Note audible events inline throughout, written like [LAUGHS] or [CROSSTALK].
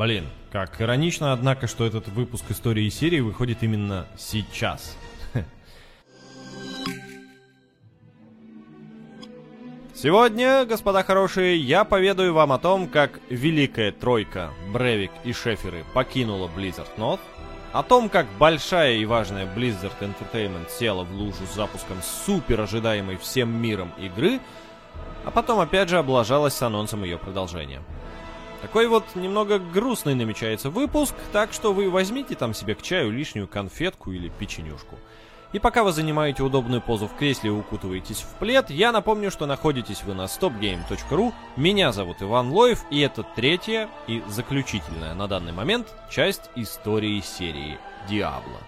Блин, как иронично, однако, что этот выпуск истории серии выходит именно сейчас. Сегодня, господа хорошие, я поведаю вам о том, как Великая Тройка, Бревик и Шеферы покинула Blizzard North, о том, как большая и важная Blizzard Entertainment села в лужу с запуском супер ожидаемой всем миром игры, а потом опять же облажалась с анонсом ее продолжения. Такой вот немного грустный намечается выпуск, так что вы возьмите там себе к чаю лишнюю конфетку или печенюшку – и пока вы занимаете удобную позу в кресле и укутываетесь в плед, я напомню, что находитесь вы на stopgame.ru. Меня зовут Иван Лоев, и это третья и заключительная на данный момент часть истории серии Диабло.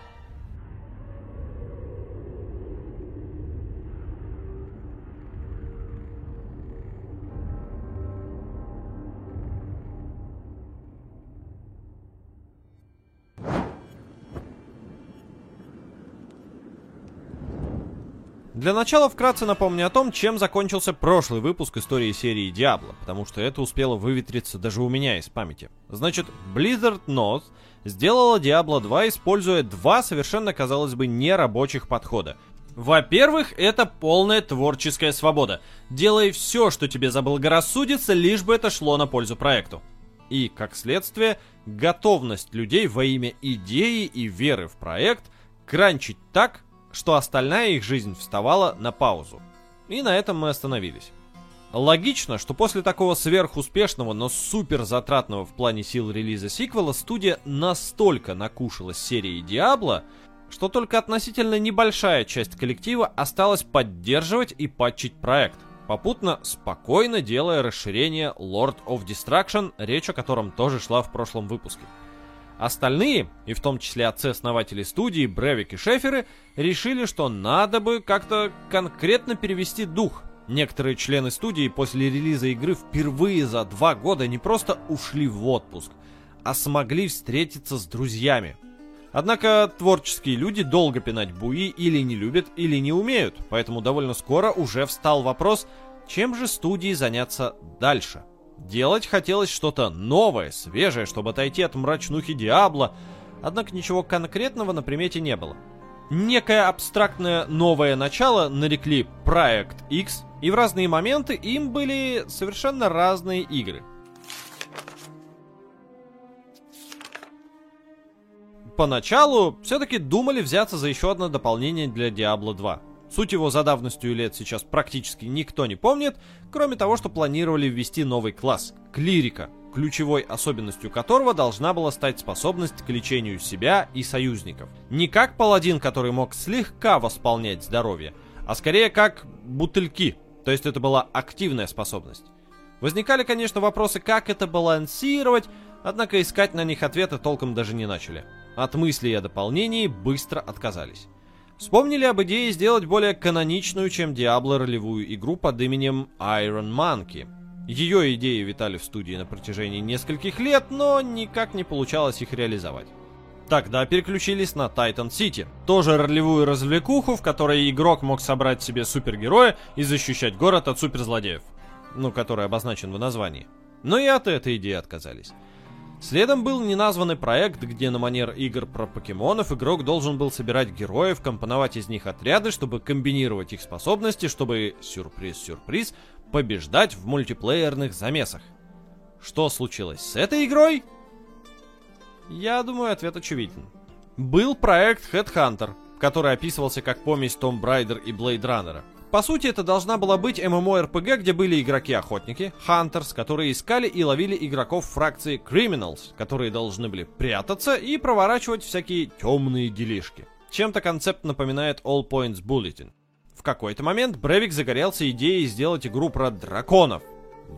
Для начала вкратце напомню о том, чем закончился прошлый выпуск истории серии Diablo, потому что это успело выветриться даже у меня из памяти. Значит, Blizzard North сделала Diablo 2, используя два совершенно, казалось бы, нерабочих подхода. Во-первых, это полная творческая свобода. Делай все, что тебе заблагорассудится, лишь бы это шло на пользу проекту. И, как следствие, готовность людей во имя идеи и веры в проект кранчить так, что остальная их жизнь вставала на паузу. И на этом мы остановились. Логично, что после такого сверхуспешного, но супер затратного в плане сил релиза сиквела, студия настолько накушалась серией Диабло, что только относительно небольшая часть коллектива осталась поддерживать и патчить проект, попутно спокойно делая расширение Lord of Destruction, речь о котором тоже шла в прошлом выпуске. Остальные, и в том числе отцы-основатели студии, Бревик и Шеферы, решили, что надо бы как-то конкретно перевести дух. Некоторые члены студии после релиза игры впервые за два года не просто ушли в отпуск, а смогли встретиться с друзьями. Однако творческие люди долго пинать буи или не любят, или не умеют, поэтому довольно скоро уже встал вопрос, чем же студии заняться дальше – Делать хотелось что-то новое, свежее, чтобы отойти от мрачнухи Диабло, однако ничего конкретного на примете не было. Некое абстрактное новое начало нарекли Проект X, и в разные моменты им были совершенно разные игры. Поначалу все-таки думали взяться за еще одно дополнение для Diablo 2. Суть его за давностью лет сейчас практически никто не помнит, кроме того, что планировали ввести новый класс – клирика, ключевой особенностью которого должна была стать способность к лечению себя и союзников. Не как паладин, который мог слегка восполнять здоровье, а скорее как бутыльки, то есть это была активная способность. Возникали, конечно, вопросы, как это балансировать, однако искать на них ответы толком даже не начали. От мыслей о дополнении быстро отказались. Вспомнили об идее сделать более каноничную, чем Diablo ролевую игру под именем Iron Monkey. Ее идеи витали в студии на протяжении нескольких лет, но никак не получалось их реализовать. Тогда переключились на Titan City, тоже ролевую развлекуху, в которой игрок мог собрать себе супергероя и защищать город от суперзлодеев, ну, который обозначен в названии. Но и от этой идеи отказались. Следом был неназванный проект, где на манер игр про покемонов игрок должен был собирать героев, компоновать из них отряды, чтобы комбинировать их способности, чтобы, сюрприз-сюрприз, побеждать в мультиплеерных замесах. Что случилось с этой игрой? Я думаю, ответ очевиден. Был проект Headhunter, который описывался как помесь Tomb Raider и Blade Runner. По сути, это должна была быть MMORPG, где были игроки-охотники, Hunters, которые искали и ловили игроков фракции Criminals, которые должны были прятаться и проворачивать всякие темные делишки. Чем-то концепт напоминает All Points Bulletin. В какой-то момент Бревик загорелся идеей сделать игру про драконов.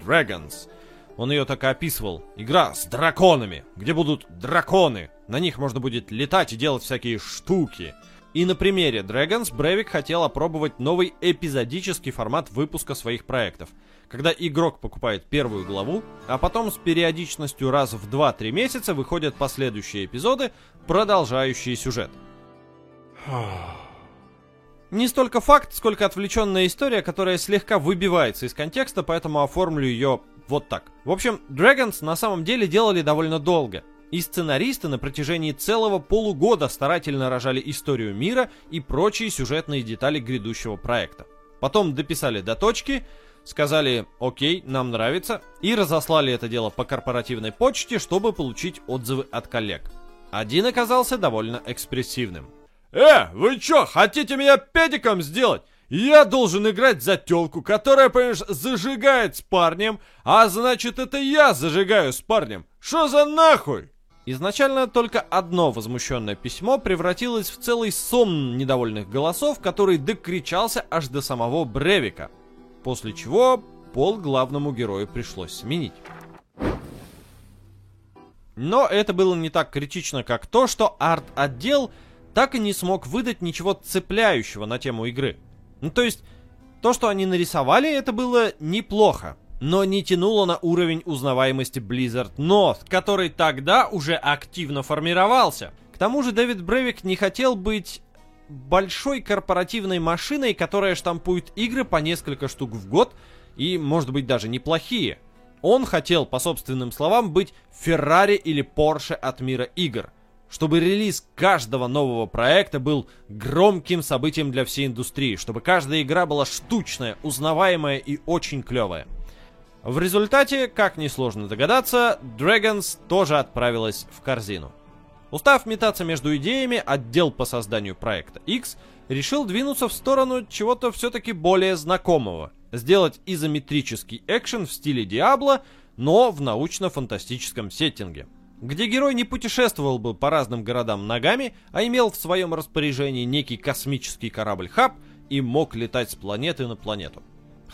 Dragons. Он ее так и описывал. Игра с драконами, где будут драконы. На них можно будет летать и делать всякие штуки. И на примере Dragons Бревик хотел опробовать новый эпизодический формат выпуска своих проектов, когда игрок покупает первую главу, а потом с периодичностью раз в 2-3 месяца выходят последующие эпизоды, продолжающие сюжет. Не столько факт, сколько отвлеченная история, которая слегка выбивается из контекста, поэтому оформлю ее Вот так. В общем, Dragons на самом деле делали довольно долго. И сценаристы на протяжении целого полугода старательно рожали историю мира и прочие сюжетные детали грядущего проекта. Потом дописали до точки, сказали «Окей, нам нравится» и разослали это дело по корпоративной почте, чтобы получить отзывы от коллег. Один оказался довольно экспрессивным. «Э, вы чё, хотите меня педиком сделать? Я должен играть за тёлку, которая, понимаешь, зажигает с парнем, а значит это я зажигаю с парнем. Что за нахуй?» Изначально только одно возмущенное письмо превратилось в целый сон недовольных голосов, который докричался аж до самого Бревика. После чего пол главному герою пришлось сменить. Но это было не так критично, как то, что арт-отдел так и не смог выдать ничего цепляющего на тему игры. Ну то есть, то, что они нарисовали, это было неплохо, но не тянуло на уровень узнаваемости Blizzard North, который тогда уже активно формировался. К тому же Дэвид Бревик не хотел быть большой корпоративной машиной, которая штампует игры по несколько штук в год и, может быть, даже неплохие. Он хотел, по собственным словам, быть Феррари или Порше от мира игр. Чтобы релиз каждого нового проекта был громким событием для всей индустрии, чтобы каждая игра была штучная, узнаваемая и очень клевая. В результате, как несложно догадаться, Dragons тоже отправилась в корзину. Устав метаться между идеями, отдел по созданию проекта X решил двинуться в сторону чего-то все-таки более знакомого – сделать изометрический экшен в стиле Диабло, но в научно-фантастическом сеттинге, где герой не путешествовал бы по разным городам ногами, а имел в своем распоряжении некий космический корабль-хаб и мог летать с планеты на планету.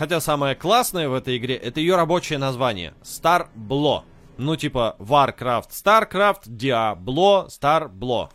Хотя самое классное в этой игре это ее рабочее название Star Blo. Ну типа Warcraft, Starcraft, Diablo, Star Blo.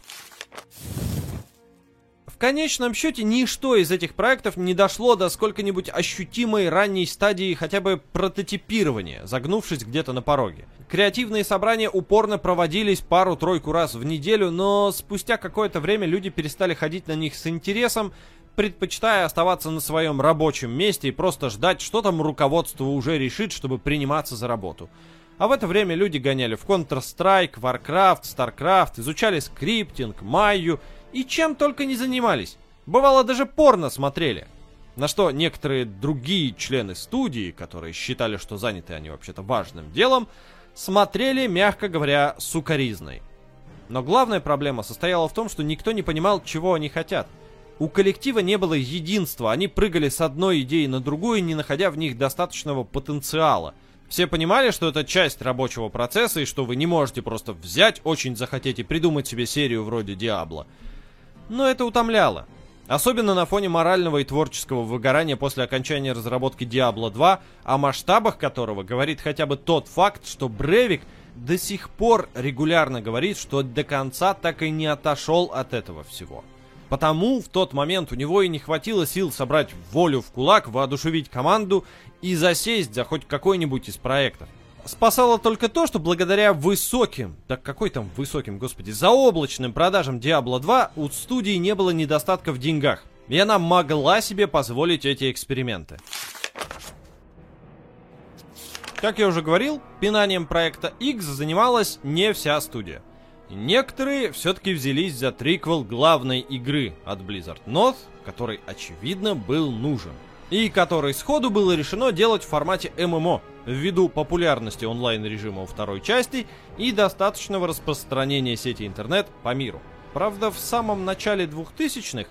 В конечном счете, ничто из этих проектов не дошло до сколько-нибудь ощутимой ранней стадии хотя бы прототипирования, загнувшись где-то на пороге. Креативные собрания упорно проводились пару-тройку раз в неделю, но спустя какое-то время люди перестали ходить на них с интересом, предпочитая оставаться на своем рабочем месте и просто ждать, что там руководство уже решит, чтобы приниматься за работу. А в это время люди гоняли в Counter-Strike, Warcraft, StarCraft, изучали скриптинг, Майю и чем только не занимались. Бывало, даже порно смотрели. На что некоторые другие члены студии, которые считали, что заняты они вообще-то важным делом, смотрели, мягко говоря, сукоризной. Но главная проблема состояла в том, что никто не понимал, чего они хотят. У коллектива не было единства, они прыгали с одной идеи на другую, не находя в них достаточного потенциала. Все понимали, что это часть рабочего процесса, и что вы не можете просто взять, очень захотеть и придумать себе серию вроде Диабло но это утомляло. Особенно на фоне морального и творческого выгорания после окончания разработки Diablo 2, о масштабах которого говорит хотя бы тот факт, что Бревик до сих пор регулярно говорит, что до конца так и не отошел от этого всего. Потому в тот момент у него и не хватило сил собрать волю в кулак, воодушевить команду и засесть за хоть какой-нибудь из проектов. Спасало только то, что благодаря высоким, так какой там высоким, господи, заоблачным продажам Diablo 2 у студии не было недостатка в деньгах. И она могла себе позволить эти эксперименты. Как я уже говорил, пинанием проекта X занималась не вся студия. Некоторые все-таки взялись за триквел главной игры от Blizzard North, который, очевидно, был нужен и который сходу было решено делать в формате ММО, ввиду популярности онлайн-режима у второй части и достаточного распространения сети интернет по миру. Правда, в самом начале 2000-х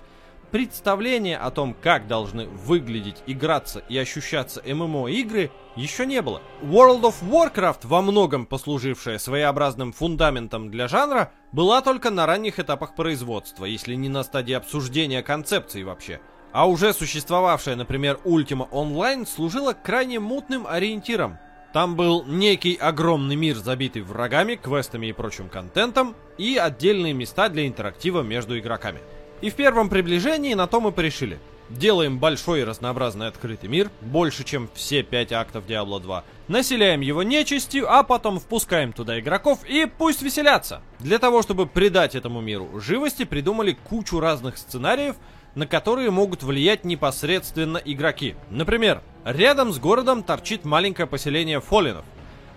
представления о том, как должны выглядеть, играться и ощущаться ММО-игры, еще не было. World of Warcraft, во многом послужившая своеобразным фундаментом для жанра, была только на ранних этапах производства, если не на стадии обсуждения концепции вообще – а уже существовавшая, например, Ultima Online служила крайне мутным ориентиром. Там был некий огромный мир, забитый врагами, квестами и прочим контентом, и отдельные места для интерактива между игроками. И в первом приближении на то мы порешили. Делаем большой и разнообразный открытый мир, больше, чем все пять актов Diablo 2. Населяем его нечистью, а потом впускаем туда игроков и пусть веселятся. Для того, чтобы придать этому миру живости, придумали кучу разных сценариев, на которые могут влиять непосредственно игроки. Например, рядом с городом торчит маленькое поселение фолинов.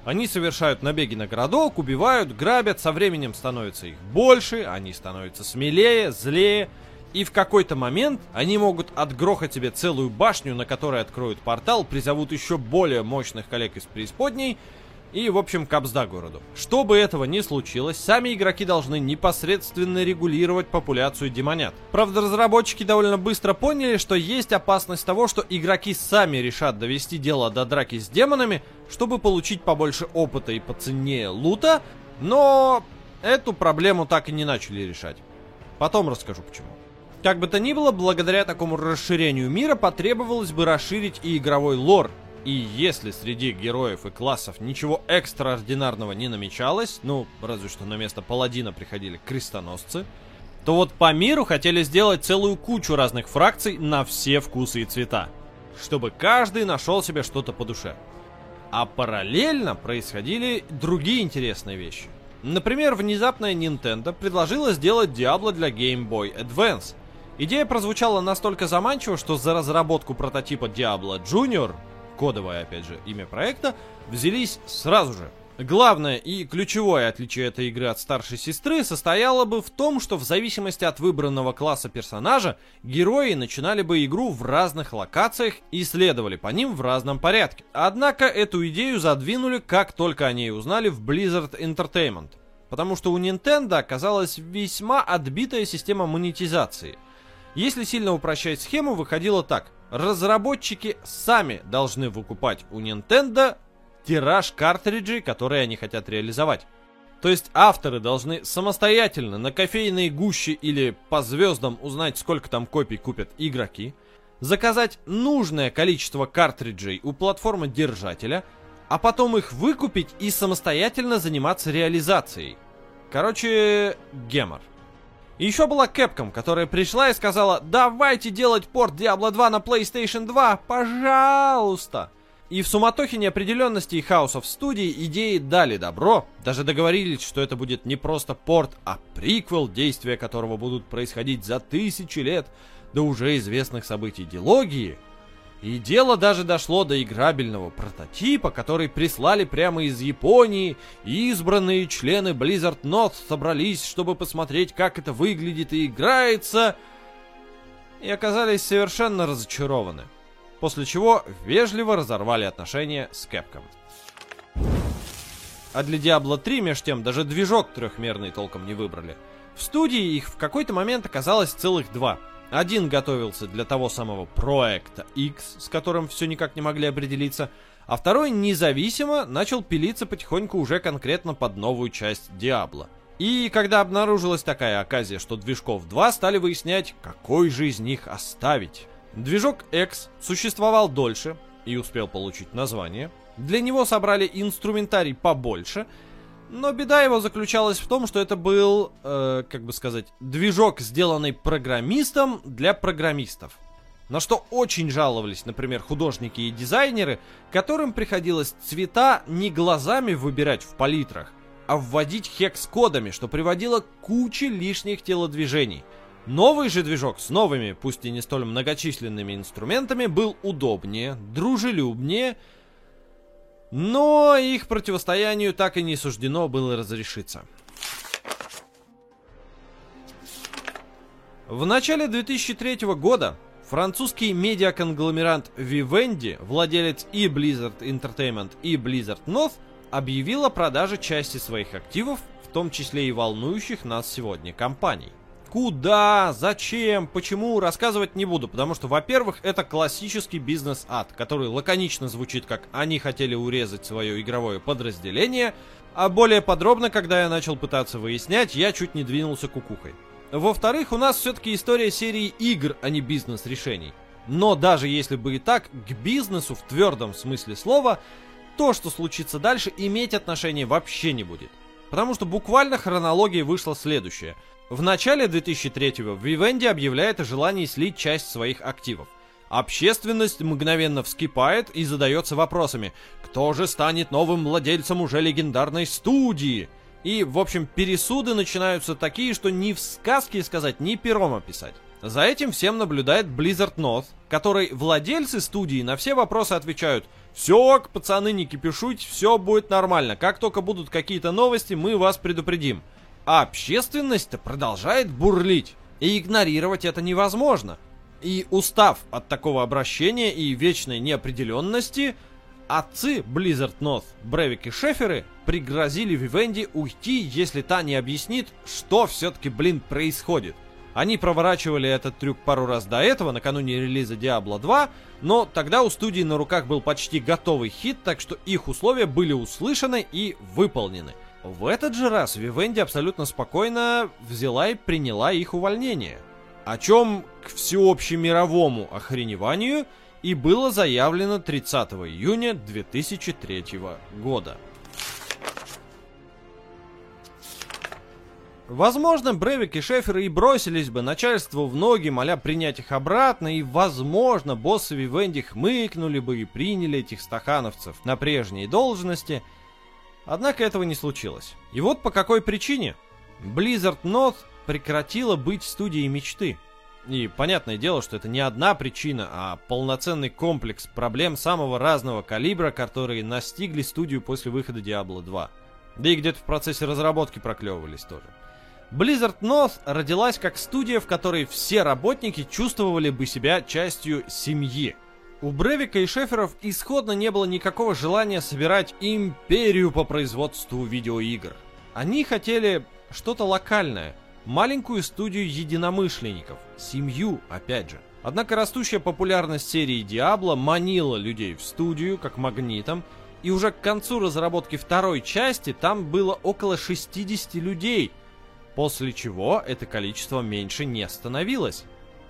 Они совершают набеги на городок, убивают, грабят, со временем становится их больше, они становятся смелее, злее, и в какой-то момент они могут отгрохать себе целую башню, на которой откроют портал, призовут еще более мощных коллег из преисподней, и, в общем, капсда городу. Чтобы этого не случилось, сами игроки должны непосредственно регулировать популяцию демонят. Правда, разработчики довольно быстро поняли, что есть опасность того, что игроки сами решат довести дело до драки с демонами, чтобы получить побольше опыта и поценнее лута, но эту проблему так и не начали решать. Потом расскажу почему. Как бы то ни было, благодаря такому расширению мира потребовалось бы расширить и игровой лор. И если среди героев и классов ничего экстраординарного не намечалось, ну, разве что на место паладина приходили крестоносцы, то вот по миру хотели сделать целую кучу разных фракций на все вкусы и цвета, чтобы каждый нашел себе что-то по душе. А параллельно происходили другие интересные вещи. Например, внезапная Nintendo предложила сделать Diablo для Game Boy Advance – Идея прозвучала настолько заманчиво, что за разработку прототипа Diablo Junior, кодовое, опять же, имя проекта, взялись сразу же. Главное и ключевое отличие этой игры от старшей сестры состояло бы в том, что в зависимости от выбранного класса персонажа, герои начинали бы игру в разных локациях и следовали по ним в разном порядке. Однако эту идею задвинули, как только о ней узнали в Blizzard Entertainment. Потому что у Nintendo оказалась весьма отбитая система монетизации – если сильно упрощать схему, выходило так. Разработчики сами должны выкупать у Nintendo тираж картриджей, которые они хотят реализовать. То есть авторы должны самостоятельно на кофейной гуще или по звездам узнать, сколько там копий купят игроки, заказать нужное количество картриджей у платформы держателя, а потом их выкупить и самостоятельно заниматься реализацией. Короче, гемор. И еще была Capcom, которая пришла и сказала, давайте делать порт Diablo 2 на PlayStation 2, пожалуйста. И в суматохе неопределенности и хаоса в студии идеи дали добро, даже договорились, что это будет не просто порт, а приквел, действия которого будут происходить за тысячи лет до уже известных событий дилогии – и дело даже дошло до играбельного прототипа, который прислали прямо из Японии, и избранные члены Blizzard North собрались, чтобы посмотреть, как это выглядит и играется, и оказались совершенно разочарованы. После чего вежливо разорвали отношения с Capcom. А для Diablo 3, меж тем, даже движок трехмерный толком не выбрали. В студии их в какой-то момент оказалось целых два — один готовился для того самого проекта X, с которым все никак не могли определиться, а второй независимо начал пилиться потихоньку уже конкретно под новую часть Диабло. И когда обнаружилась такая оказия, что движков 2, стали выяснять, какой же из них оставить. Движок X существовал дольше и успел получить название. Для него собрали инструментарий побольше — но беда его заключалась в том, что это был, э, как бы сказать, движок, сделанный программистом для программистов. На что очень жаловались, например, художники и дизайнеры, которым приходилось цвета не глазами выбирать в палитрах, а вводить хекс-кодами, что приводило к куче лишних телодвижений. Новый же движок с новыми, пусть и не столь многочисленными инструментами, был удобнее, дружелюбнее но их противостоянию так и не суждено было разрешиться. В начале 2003 года французский медиаконгломерант Vivendi, владелец и Blizzard Entertainment, и Blizzard North, объявил о продаже части своих активов, в том числе и волнующих нас сегодня компаний. Куда, зачем, почему, рассказывать не буду, потому что, во-первых, это классический бизнес-ад, который лаконично звучит как «они хотели урезать свое игровое подразделение», а более подробно, когда я начал пытаться выяснять, я чуть не двинулся кукухой. Во-вторых, у нас все-таки история серии игр, а не бизнес-решений. Но даже если бы и так, к бизнесу в твердом смысле слова, то, что случится дальше, иметь отношение вообще не будет. Потому что буквально хронология вышла следующая. В начале 2003-го Vivendi объявляет о желании слить часть своих активов. Общественность мгновенно вскипает и задается вопросами, кто же станет новым владельцем уже легендарной студии? И, в общем, пересуды начинаются такие, что ни в сказке сказать, ни пером описать. За этим всем наблюдает Blizzard North, который владельцы студии на все вопросы отвечают «Все, пацаны, не кипишуйте, все будет нормально. Как только будут какие-то новости, мы вас предупредим». А общественность-то продолжает бурлить. И игнорировать это невозможно. И устав от такого обращения и вечной неопределенности, отцы Blizzard North, Бревик и Шеферы пригрозили Вивенди уйти, если та не объяснит, что все-таки, блин, происходит. Они проворачивали этот трюк пару раз до этого, накануне релиза Diablo 2, но тогда у студии на руках был почти готовый хит, так что их условия были услышаны и выполнены. В этот же раз Вивенди абсолютно спокойно взяла и приняла их увольнение о чем к всеобщемировому охреневанию и было заявлено 30 июня 2003 года. Возможно, Бревик и Шефер и бросились бы начальству в ноги, моля принять их обратно, и, возможно, боссы Вивенди хмыкнули бы и приняли этих стахановцев на прежние должности. Однако этого не случилось. И вот по какой причине. Blizzard North прекратила быть студией мечты. И понятное дело, что это не одна причина, а полноценный комплекс проблем самого разного калибра, которые настигли студию после выхода Diablo 2. Да и где-то в процессе разработки проклевывались тоже. Blizzard North родилась как студия, в которой все работники чувствовали бы себя частью семьи. У Бревика и Шеферов исходно не было никакого желания собирать империю по производству видеоигр. Они хотели что-то локальное – маленькую студию единомышленников, семью, опять же. Однако растущая популярность серии Diablo манила людей в студию, как магнитом, и уже к концу разработки второй части там было около 60 людей, после чего это количество меньше не становилось.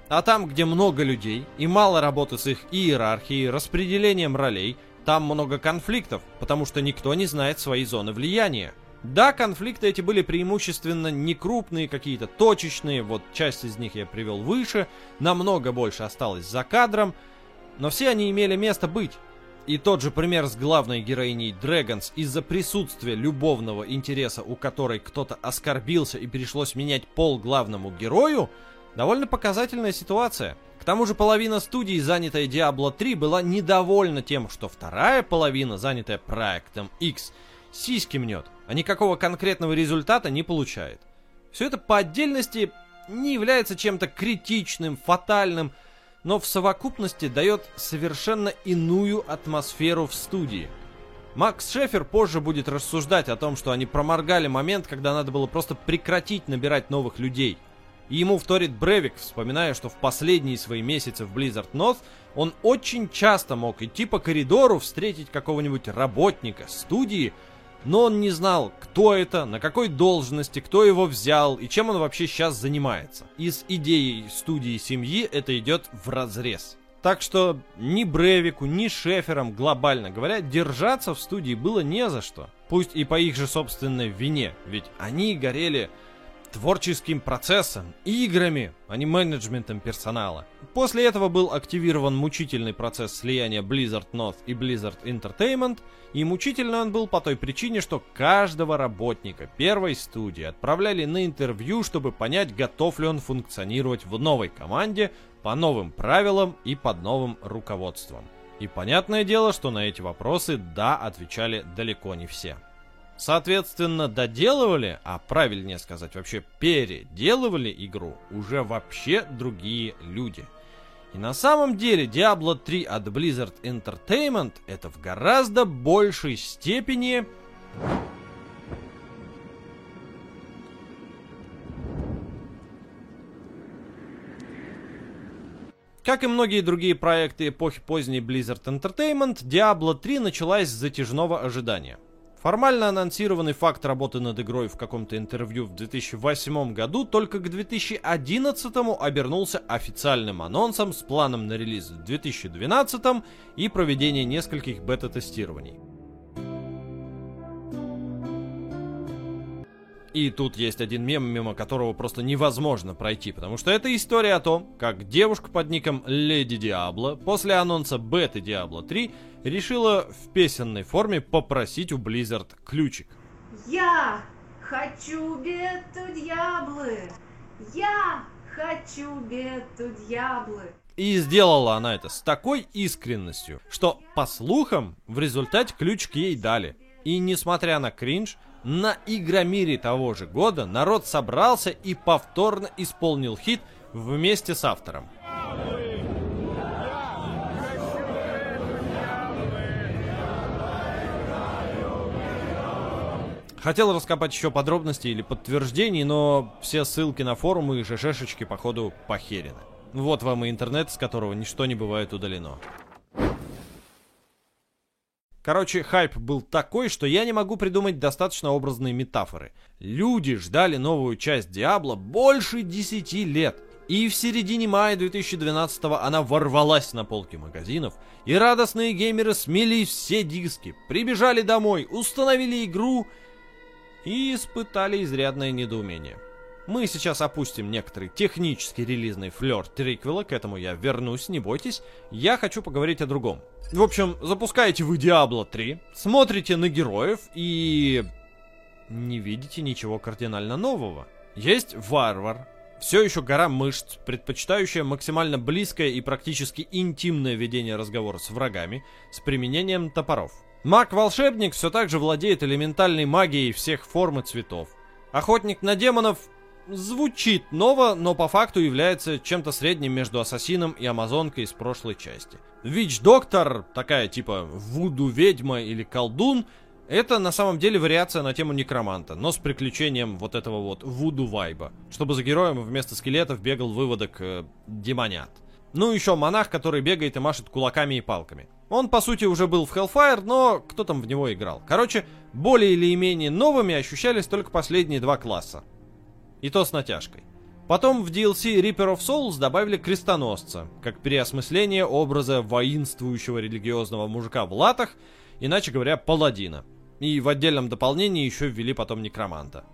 А там, где много людей и мало работы с их иерархией, распределением ролей, там много конфликтов, потому что никто не знает своей зоны влияния. Да, конфликты эти были преимущественно не крупные, какие-то точечные, вот часть из них я привел выше, намного больше осталось за кадром, но все они имели место быть. И тот же пример с главной героиней Dragons из-за присутствия любовного интереса, у которой кто-то оскорбился и пришлось менять пол главному герою, довольно показательная ситуация. К тому же половина студии, занятая Diablo 3, была недовольна тем, что вторая половина, занятая проектом X, сиськи мнет а никакого конкретного результата не получает. Все это по отдельности не является чем-то критичным, фатальным, но в совокупности дает совершенно иную атмосферу в студии. Макс Шефер позже будет рассуждать о том, что они проморгали момент, когда надо было просто прекратить набирать новых людей. И ему вторит Бревик, вспоминая, что в последние свои месяцы в Blizzard North он очень часто мог идти по коридору, встретить какого-нибудь работника студии, но он не знал, кто это, на какой должности, кто его взял и чем он вообще сейчас занимается. И с идеей студии семьи это идет в разрез. Так что ни Бревику, ни Шеферам, глобально говоря, держаться в студии было не за что. Пусть и по их же собственной вине, ведь они горели творческим процессом, играми, а не менеджментом персонала. После этого был активирован мучительный процесс слияния Blizzard North и Blizzard Entertainment, и мучительный он был по той причине, что каждого работника первой студии отправляли на интервью, чтобы понять, готов ли он функционировать в новой команде по новым правилам и под новым руководством. И понятное дело, что на эти вопросы «да» отвечали далеко не все. Соответственно, доделывали, а правильнее сказать, вообще переделывали игру уже вообще другие люди. И на самом деле Diablo 3 от Blizzard Entertainment это в гораздо большей степени... Как и многие другие проекты эпохи поздней Blizzard Entertainment, Diablo 3 началась с затяжного ожидания – Формально анонсированный факт работы над игрой в каком-то интервью в 2008 году только к 2011 обернулся официальным анонсом с планом на релиз в 2012 и проведение нескольких бета-тестирований. И тут есть один мем, мимо которого просто невозможно пройти, потому что это история о том, как девушка под ником Леди Диабло после анонса беты Диабло 3 решила в песенной форме попросить у Blizzard ключик. Я хочу бету Диаблы! Я хочу бету дьяблы. И сделала она это с такой искренностью, что, по слухам, в результате ключик ей дали. И несмотря на кринж, на Игромире того же года народ собрался и повторно исполнил хит вместе с автором. Хотел раскопать еще подробности или подтверждений, но все ссылки на форумы и ЖЖшечки, походу, похерены. Вот вам и интернет, с которого ничто не бывает удалено. Короче, хайп был такой, что я не могу придумать достаточно образные метафоры. Люди ждали новую часть Диабло больше 10 лет. И в середине мая 2012 она ворвалась на полки магазинов, и радостные геймеры смели все диски, прибежали домой, установили игру и испытали изрядное недоумение. Мы сейчас опустим некоторый технический релизный флер триквела, к этому я вернусь, не бойтесь. Я хочу поговорить о другом. В общем, запускаете вы Diablo 3, смотрите на героев и... не видите ничего кардинально нового. Есть варвар, все еще гора мышц, предпочитающая максимально близкое и практически интимное ведение разговора с врагами с применением топоров. Маг-волшебник все так же владеет элементальной магией всех форм и цветов. Охотник на демонов звучит ново, но по факту является чем-то средним между ассасином и амазонкой из прошлой части. Вич-доктор, такая типа вуду-ведьма или колдун, это на самом деле вариация на тему некроманта, но с приключением вот этого вот вуду-вайба, чтобы за героем вместо скелетов бегал выводок э, демонят. Ну еще монах, который бегает и машет кулаками и палками. Он, по сути, уже был в Hellfire, но кто там в него играл? Короче, более или менее новыми ощущались только последние два класса. И то с натяжкой. Потом в DLC Reaper of Souls добавили крестоносца, как переосмысление образа воинствующего религиозного мужика в латах, иначе говоря, паладина. И в отдельном дополнении еще ввели потом некроманта.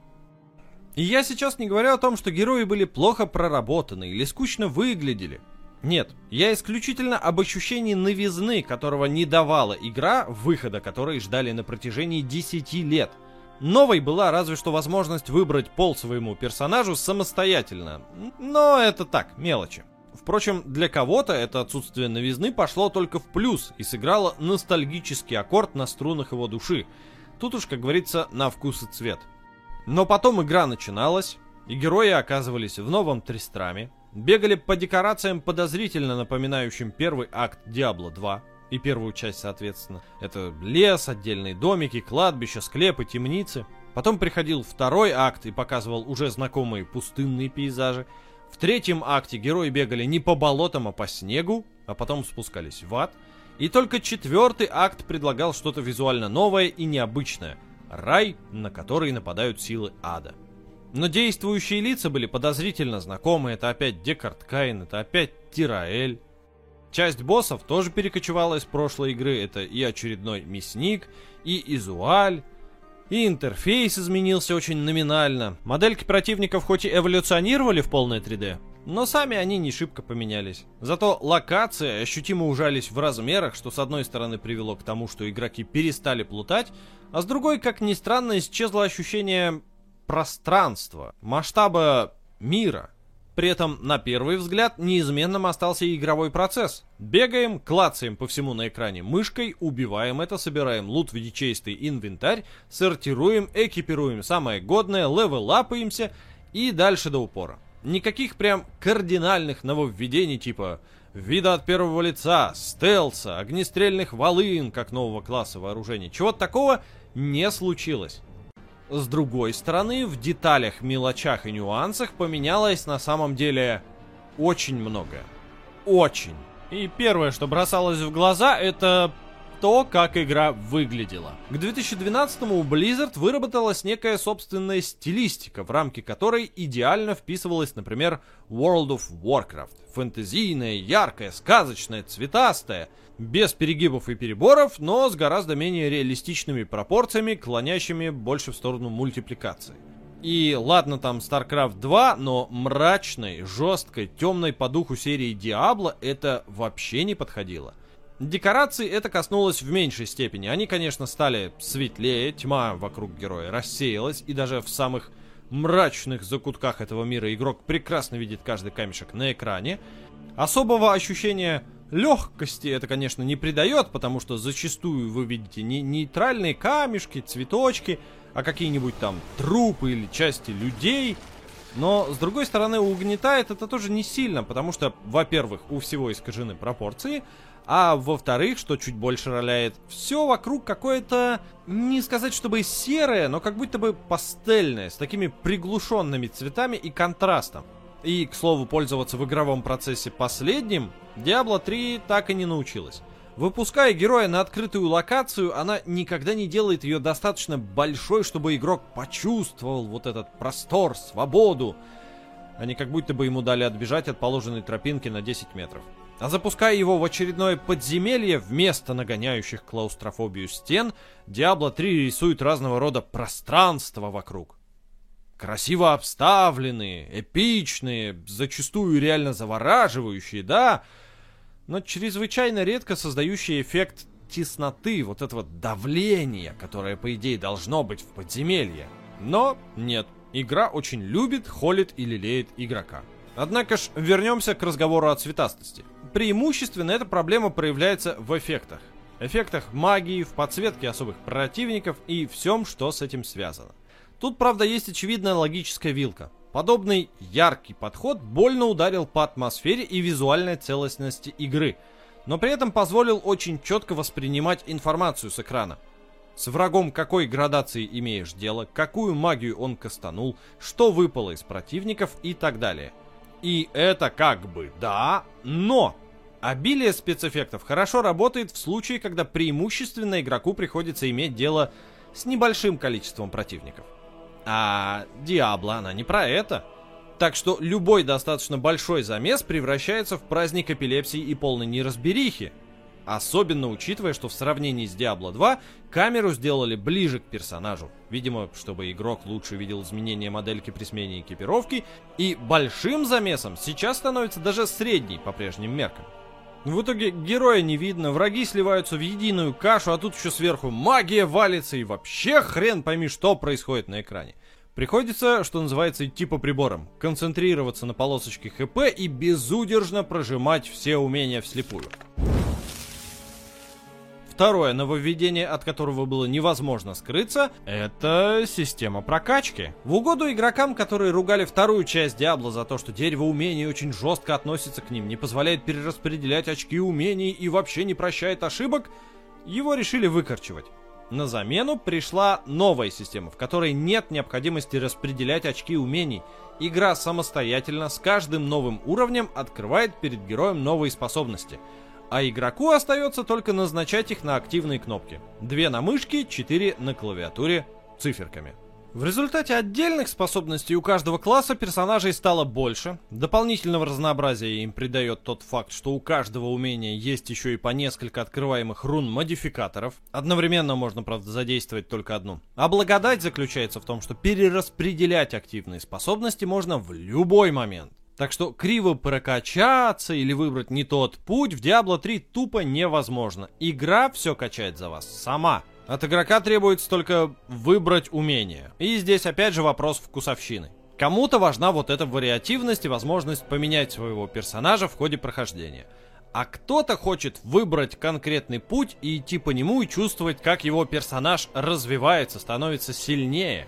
И я сейчас не говорю о том, что герои были плохо проработаны или скучно выглядели. Нет, я исключительно об ощущении новизны, которого не давала игра, выхода которой ждали на протяжении 10 лет. Новой была разве что возможность выбрать пол своему персонажу самостоятельно, но это так, мелочи. Впрочем, для кого-то это отсутствие новизны пошло только в плюс и сыграло ностальгический аккорд на струнах его души. Тут уж, как говорится, на вкус и цвет. Но потом игра начиналась, и герои оказывались в новом Тристраме, Бегали по декорациям, подозрительно напоминающим первый акт Диабло 2 и первую часть, соответственно. Это лес, отдельные домики, кладбища, склепы, темницы. Потом приходил второй акт и показывал уже знакомые пустынные пейзажи. В третьем акте герои бегали не по болотам, а по снегу, а потом спускались в ад. И только четвертый акт предлагал что-то визуально новое и необычное. Рай, на который нападают силы ада. Но действующие лица были подозрительно знакомы. Это опять Декарт Кайн, это опять Тираэль. Часть боссов тоже перекочевала из прошлой игры. Это и очередной мясник, и Изуаль, и интерфейс изменился очень номинально. Модельки противников хоть и эволюционировали в полное 3D, но сами они не шибко поменялись. Зато локации ощутимо ужались в размерах, что с одной стороны привело к тому, что игроки перестали плутать, а с другой, как ни странно, исчезло ощущение пространства, масштаба мира. При этом, на первый взгляд, неизменным остался игровой процесс. Бегаем, клацаем по всему на экране мышкой, убиваем это, собираем лут в ячеистый инвентарь, сортируем, экипируем самое годное, левелапаемся и дальше до упора. Никаких прям кардинальных нововведений типа вида от первого лица, стелса, огнестрельных волын как нового класса вооружений. Чего-то такого не случилось. С другой стороны, в деталях, мелочах и нюансах поменялось на самом деле очень многое. Очень. И первое, что бросалось в глаза, это то, как игра выглядела. К 2012-му у Blizzard выработалась некая собственная стилистика, в рамки которой идеально вписывалась, например, World of Warcraft. Фэнтезийная, яркая, сказочная, цветастая, без перегибов и переборов, но с гораздо менее реалистичными пропорциями, клонящими больше в сторону мультипликации. И ладно там StarCraft 2, но мрачной, жесткой, темной по духу серии Diablo это вообще не подходило. Декорации это коснулось в меньшей степени. Они, конечно, стали светлее, тьма вокруг героя рассеялась, и даже в самых мрачных закутках этого мира игрок прекрасно видит каждый камешек на экране. Особого ощущения легкости это, конечно, не придает, потому что зачастую вы видите не нейтральные камешки, цветочки, а какие-нибудь там трупы или части людей. Но, с другой стороны, угнетает это тоже не сильно, потому что, во-первых, у всего искажены пропорции, а во-вторых, что чуть больше роляет, все вокруг какое-то, не сказать чтобы серое, но как будто бы пастельное, с такими приглушенными цветами и контрастом. И, к слову, пользоваться в игровом процессе последним Diablo 3 так и не научилась. Выпуская героя на открытую локацию, она никогда не делает ее достаточно большой, чтобы игрок почувствовал вот этот простор, свободу. Они как будто бы ему дали отбежать от положенной тропинки на 10 метров. А запуская его в очередное подземелье, вместо нагоняющих клаустрофобию стен, Diablo 3 рисует разного рода пространства вокруг. Красиво обставленные, эпичные, зачастую реально завораживающие, да, но чрезвычайно редко создающие эффект тесноты, вот этого давления, которое, по идее, должно быть в подземелье. Но нет, игра очень любит, холит и лелеет игрока. Однако ж, вернемся к разговору о цветастости. Преимущественно эта проблема проявляется в эффектах. Эффектах магии, в подсветке особых противников и всем, что с этим связано. Тут, правда, есть очевидная логическая вилка. Подобный яркий подход больно ударил по атмосфере и визуальной целостности игры, но при этом позволил очень четко воспринимать информацию с экрана. С врагом какой градации имеешь дело, какую магию он кастанул, что выпало из противников и так далее – и это как бы да, но обилие спецэффектов хорошо работает в случае, когда преимущественно игроку приходится иметь дело с небольшим количеством противников. А Диабло, она не про это. Так что любой достаточно большой замес превращается в праздник эпилепсии и полной неразберихи. Особенно учитывая, что в сравнении с Diablo 2 камеру сделали ближе к персонажу. Видимо, чтобы игрок лучше видел изменения модельки при смене экипировки. И большим замесом сейчас становится даже средний по прежним меркам. В итоге героя не видно, враги сливаются в единую кашу, а тут еще сверху магия валится и вообще хрен пойми, что происходит на экране. Приходится, что называется, идти по приборам, концентрироваться на полосочке ХП и безудержно прожимать все умения вслепую. Второе нововведение, от которого было невозможно скрыться, это система прокачки. В угоду игрокам, которые ругали вторую часть Диабло за то, что дерево умений очень жестко относится к ним, не позволяет перераспределять очки умений и вообще не прощает ошибок, его решили выкорчевать. На замену пришла новая система, в которой нет необходимости распределять очки умений. Игра самостоятельно с каждым новым уровнем открывает перед героем новые способности – а игроку остается только назначать их на активные кнопки. Две на мышке, четыре на клавиатуре циферками. В результате отдельных способностей у каждого класса персонажей стало больше. Дополнительного разнообразия им придает тот факт, что у каждого умения есть еще и по несколько открываемых рун-модификаторов. Одновременно можно, правда, задействовать только одну. А благодать заключается в том, что перераспределять активные способности можно в любой момент. Так что криво прокачаться или выбрать не тот путь в Diablo 3 тупо невозможно. Игра все качает за вас сама. От игрока требуется только выбрать умение. И здесь опять же вопрос вкусовщины. Кому-то важна вот эта вариативность и возможность поменять своего персонажа в ходе прохождения. А кто-то хочет выбрать конкретный путь и идти по нему и чувствовать, как его персонаж развивается, становится сильнее.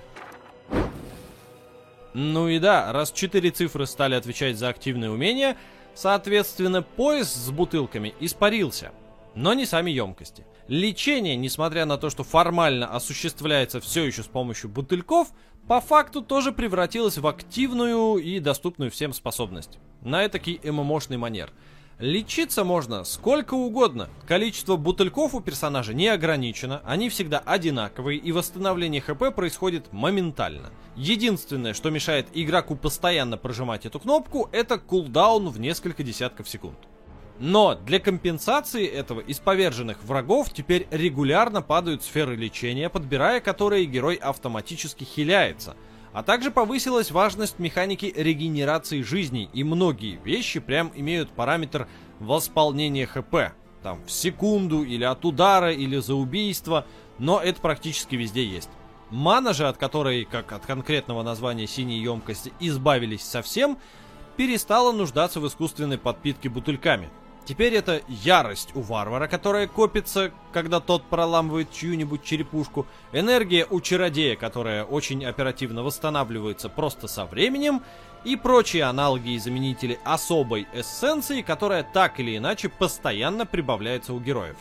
Ну и да, раз четыре цифры стали отвечать за активные умения, соответственно, пояс с бутылками испарился. Но не сами емкости. Лечение, несмотря на то, что формально осуществляется все еще с помощью бутыльков, по факту тоже превратилось в активную и доступную всем способность. На этакий ММОшный манер – Лечиться можно сколько угодно. Количество бутыльков у персонажа не ограничено, они всегда одинаковые, и восстановление ХП происходит моментально. Единственное, что мешает игроку постоянно прожимать эту кнопку, это кулдаун в несколько десятков секунд. Но для компенсации этого из поверженных врагов теперь регулярно падают сферы лечения, подбирая которые герой автоматически хиляется – а также повысилась важность механики регенерации жизней, и многие вещи прям имеют параметр восполнения ХП. Там в секунду, или от удара, или за убийство, но это практически везде есть. Мана же, от которой, как от конкретного названия синей емкости, избавились совсем, перестала нуждаться в искусственной подпитке бутыльками. Теперь это ярость у варвара, которая копится, когда тот проламывает чью-нибудь черепушку, энергия у чародея, которая очень оперативно восстанавливается просто со временем, и прочие аналоги и заменители особой эссенции, которая так или иначе постоянно прибавляется у героев.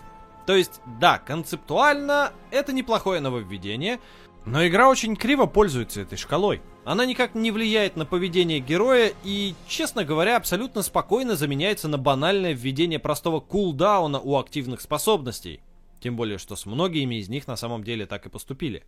То есть, да, концептуально это неплохое нововведение, но игра очень криво пользуется этой шкалой. Она никак не влияет на поведение героя и, честно говоря, абсолютно спокойно заменяется на банальное введение простого кулдауна у активных способностей. Тем более, что с многими из них на самом деле так и поступили.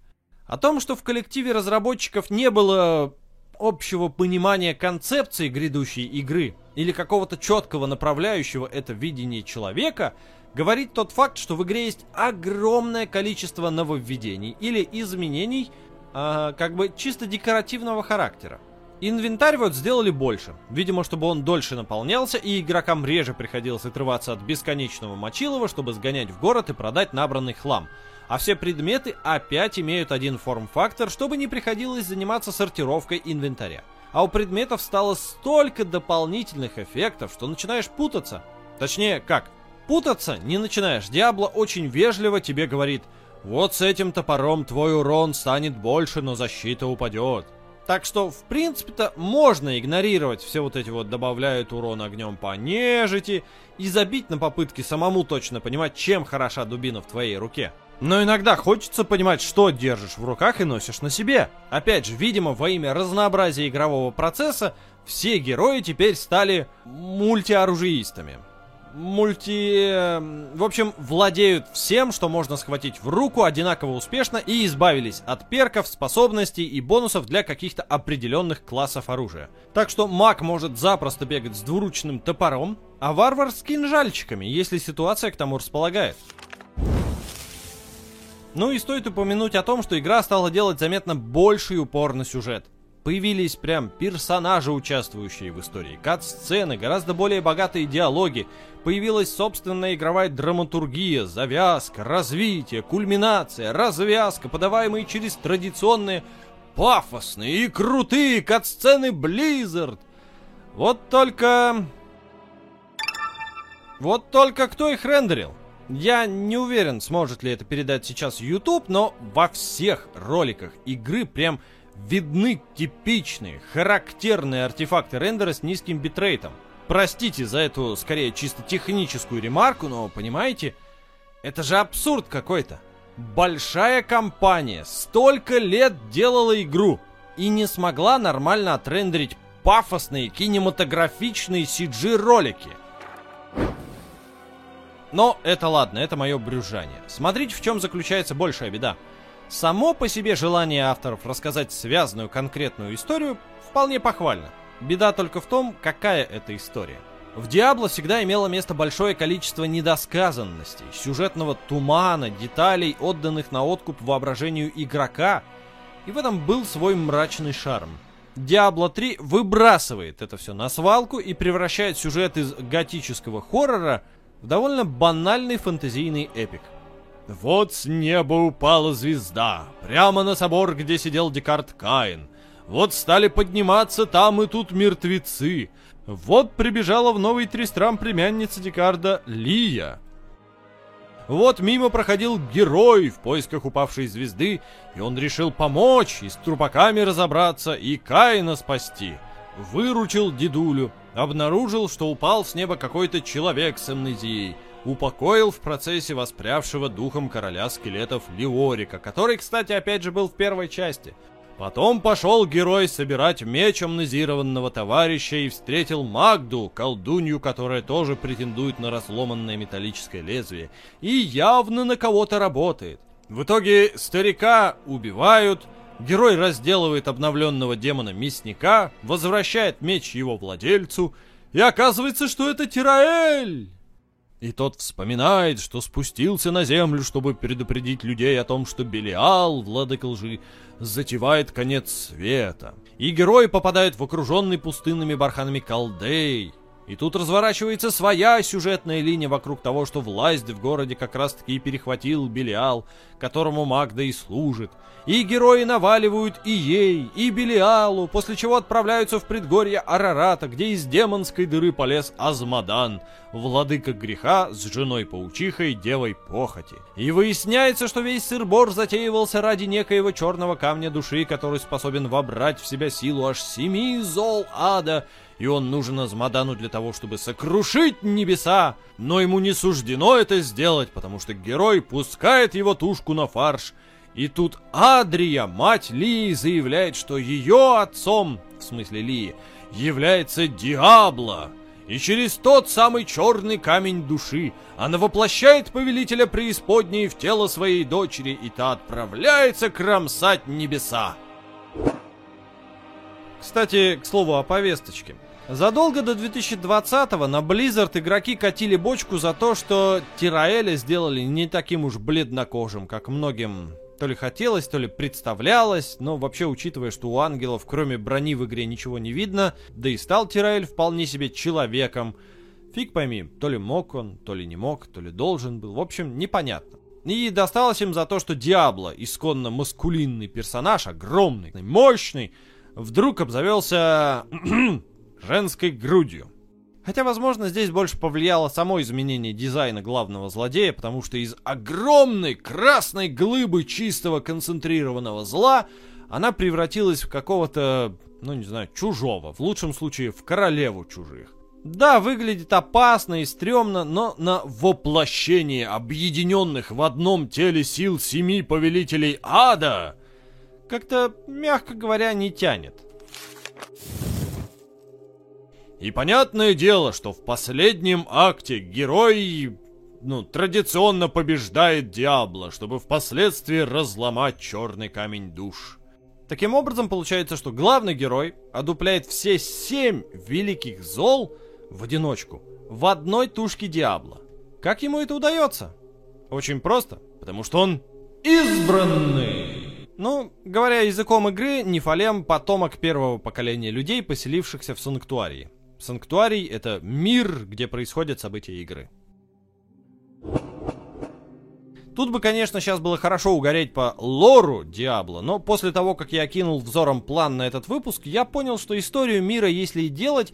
О том, что в коллективе разработчиков не было общего понимания концепции грядущей игры или какого-то четкого направляющего это видение человека, говорит тот факт, что в игре есть огромное количество нововведений или изменений – э, как бы чисто декоративного характера. Инвентарь вот сделали больше, видимо, чтобы он дольше наполнялся и игрокам реже приходилось отрываться от бесконечного мочилова, чтобы сгонять в город и продать набранный хлам. А все предметы опять имеют один форм-фактор, чтобы не приходилось заниматься сортировкой инвентаря. А у предметов стало столько дополнительных эффектов, что начинаешь путаться. Точнее, как? Путаться не начинаешь. Диабло очень вежливо тебе говорит – вот с этим топором твой урон станет больше, но защита упадет. Так что, в принципе-то, можно игнорировать все вот эти вот добавляют урон огнем по нежити и забить на попытки самому точно понимать, чем хороша дубина в твоей руке. Но иногда хочется понимать, что держишь в руках и носишь на себе. Опять же, видимо, во имя разнообразия игрового процесса, все герои теперь стали мультиоружиистами мульти... В общем, владеют всем, что можно схватить в руку одинаково успешно и избавились от перков, способностей и бонусов для каких-то определенных классов оружия. Так что маг может запросто бегать с двуручным топором, а варвар с кинжальчиками, если ситуация к тому располагает. Ну и стоит упомянуть о том, что игра стала делать заметно больший упор на сюжет. Появились прям персонажи, участвующие в истории, кат-сцены, гораздо более богатые диалоги. Появилась собственная игровая драматургия, завязка, развитие, кульминация, развязка, подаваемые через традиционные пафосные и крутые кат-сцены Blizzard. Вот только... Вот только кто их рендерил? Я не уверен, сможет ли это передать сейчас YouTube, но во всех роликах игры прям видны типичные, характерные артефакты рендера с низким битрейтом. Простите за эту, скорее, чисто техническую ремарку, но, понимаете, это же абсурд какой-то. Большая компания столько лет делала игру и не смогла нормально отрендерить пафосные кинематографичные CG-ролики. Но это ладно, это мое брюжание. Смотрите, в чем заключается большая беда. Само по себе желание авторов рассказать связанную конкретную историю вполне похвально. Беда только в том, какая это история. В Диабло всегда имело место большое количество недосказанностей, сюжетного тумана, деталей, отданных на откуп воображению игрока, и в этом был свой мрачный шарм. Diablo 3 выбрасывает это все на свалку и превращает сюжет из готического хоррора в довольно банальный фэнтезийный эпик. Вот с неба упала звезда, прямо на собор, где сидел Декарт Каин. Вот стали подниматься там и тут мертвецы. Вот прибежала в новый Тристрам племянница Декарда Лия. Вот мимо проходил герой в поисках упавшей звезды, и он решил помочь и с трупаками разобраться, и Каина спасти. Выручил дедулю, обнаружил, что упал с неба какой-то человек с амнезией — упокоил в процессе воспрявшего духом короля скелетов Леорика, который, кстати, опять же был в первой части. Потом пошел герой собирать меч амнезированного товарища и встретил Магду, колдунью, которая тоже претендует на разломанное металлическое лезвие, и явно на кого-то работает. В итоге старика убивают, герой разделывает обновленного демона-мясника, возвращает меч его владельцу, и оказывается, что это Тираэль! И тот вспоминает, что спустился на землю, чтобы предупредить людей о том, что Белиал, владыка лжи, затевает конец света. И герои попадают в окруженный пустынными барханами Колдей. И тут разворачивается своя сюжетная линия вокруг того, что власть в городе как раз-таки перехватил Белиал, которому Магда и служит. И герои наваливают и ей, и Белиалу, после чего отправляются в предгорье Арарата, где из демонской дыры полез Азмадан, владыка греха с женой-паучихой, девой похоти. И выясняется, что весь сыр-бор затеивался ради некоего черного камня души, который способен вобрать в себя силу аж семи зол ада, и он нужен Азмадану для того, чтобы сокрушить небеса, но ему не суждено это сделать, потому что герой пускает его тушку на фарш. И тут Адрия, мать Лии, заявляет, что ее отцом, в смысле Лии, является Диабло. И через тот самый черный камень души она воплощает повелителя преисподней в тело своей дочери, и та отправляется кромсать небеса. Кстати, к слову о повесточке. Задолго до 2020-го на Blizzard игроки катили бочку за то, что Тираэля сделали не таким уж бледнокожим, как многим то ли хотелось, то ли представлялось, но вообще учитывая, что у ангелов кроме брони в игре ничего не видно, да и стал Тираэль вполне себе человеком. Фиг пойми, то ли мог он, то ли не мог, то ли должен был, в общем, непонятно. И досталось им за то, что Диабло, исконно маскулинный персонаж, огромный, мощный, вдруг обзавелся женской грудью. Хотя, возможно, здесь больше повлияло само изменение дизайна главного злодея, потому что из огромной красной глыбы чистого концентрированного зла она превратилась в какого-то, ну не знаю, чужого, в лучшем случае в королеву чужих. Да, выглядит опасно и стрёмно, но на воплощение объединенных в одном теле сил семи повелителей ада как-то, мягко говоря, не тянет. И понятное дело, что в последнем акте герой, ну, традиционно побеждает Диабло, чтобы впоследствии разломать черный камень душ. Таким образом, получается, что главный герой одупляет все семь великих зол в одиночку, в одной тушке Диабло. Как ему это удается? Очень просто, потому что он избранный. Ну, говоря языком игры, Нефалем — потомок первого поколения людей, поселившихся в Санктуарии. Санктуарий — это мир, где происходят события игры. Тут бы, конечно, сейчас было хорошо угореть по лору Диабло, но после того, как я окинул взором план на этот выпуск, я понял, что историю мира, если и делать,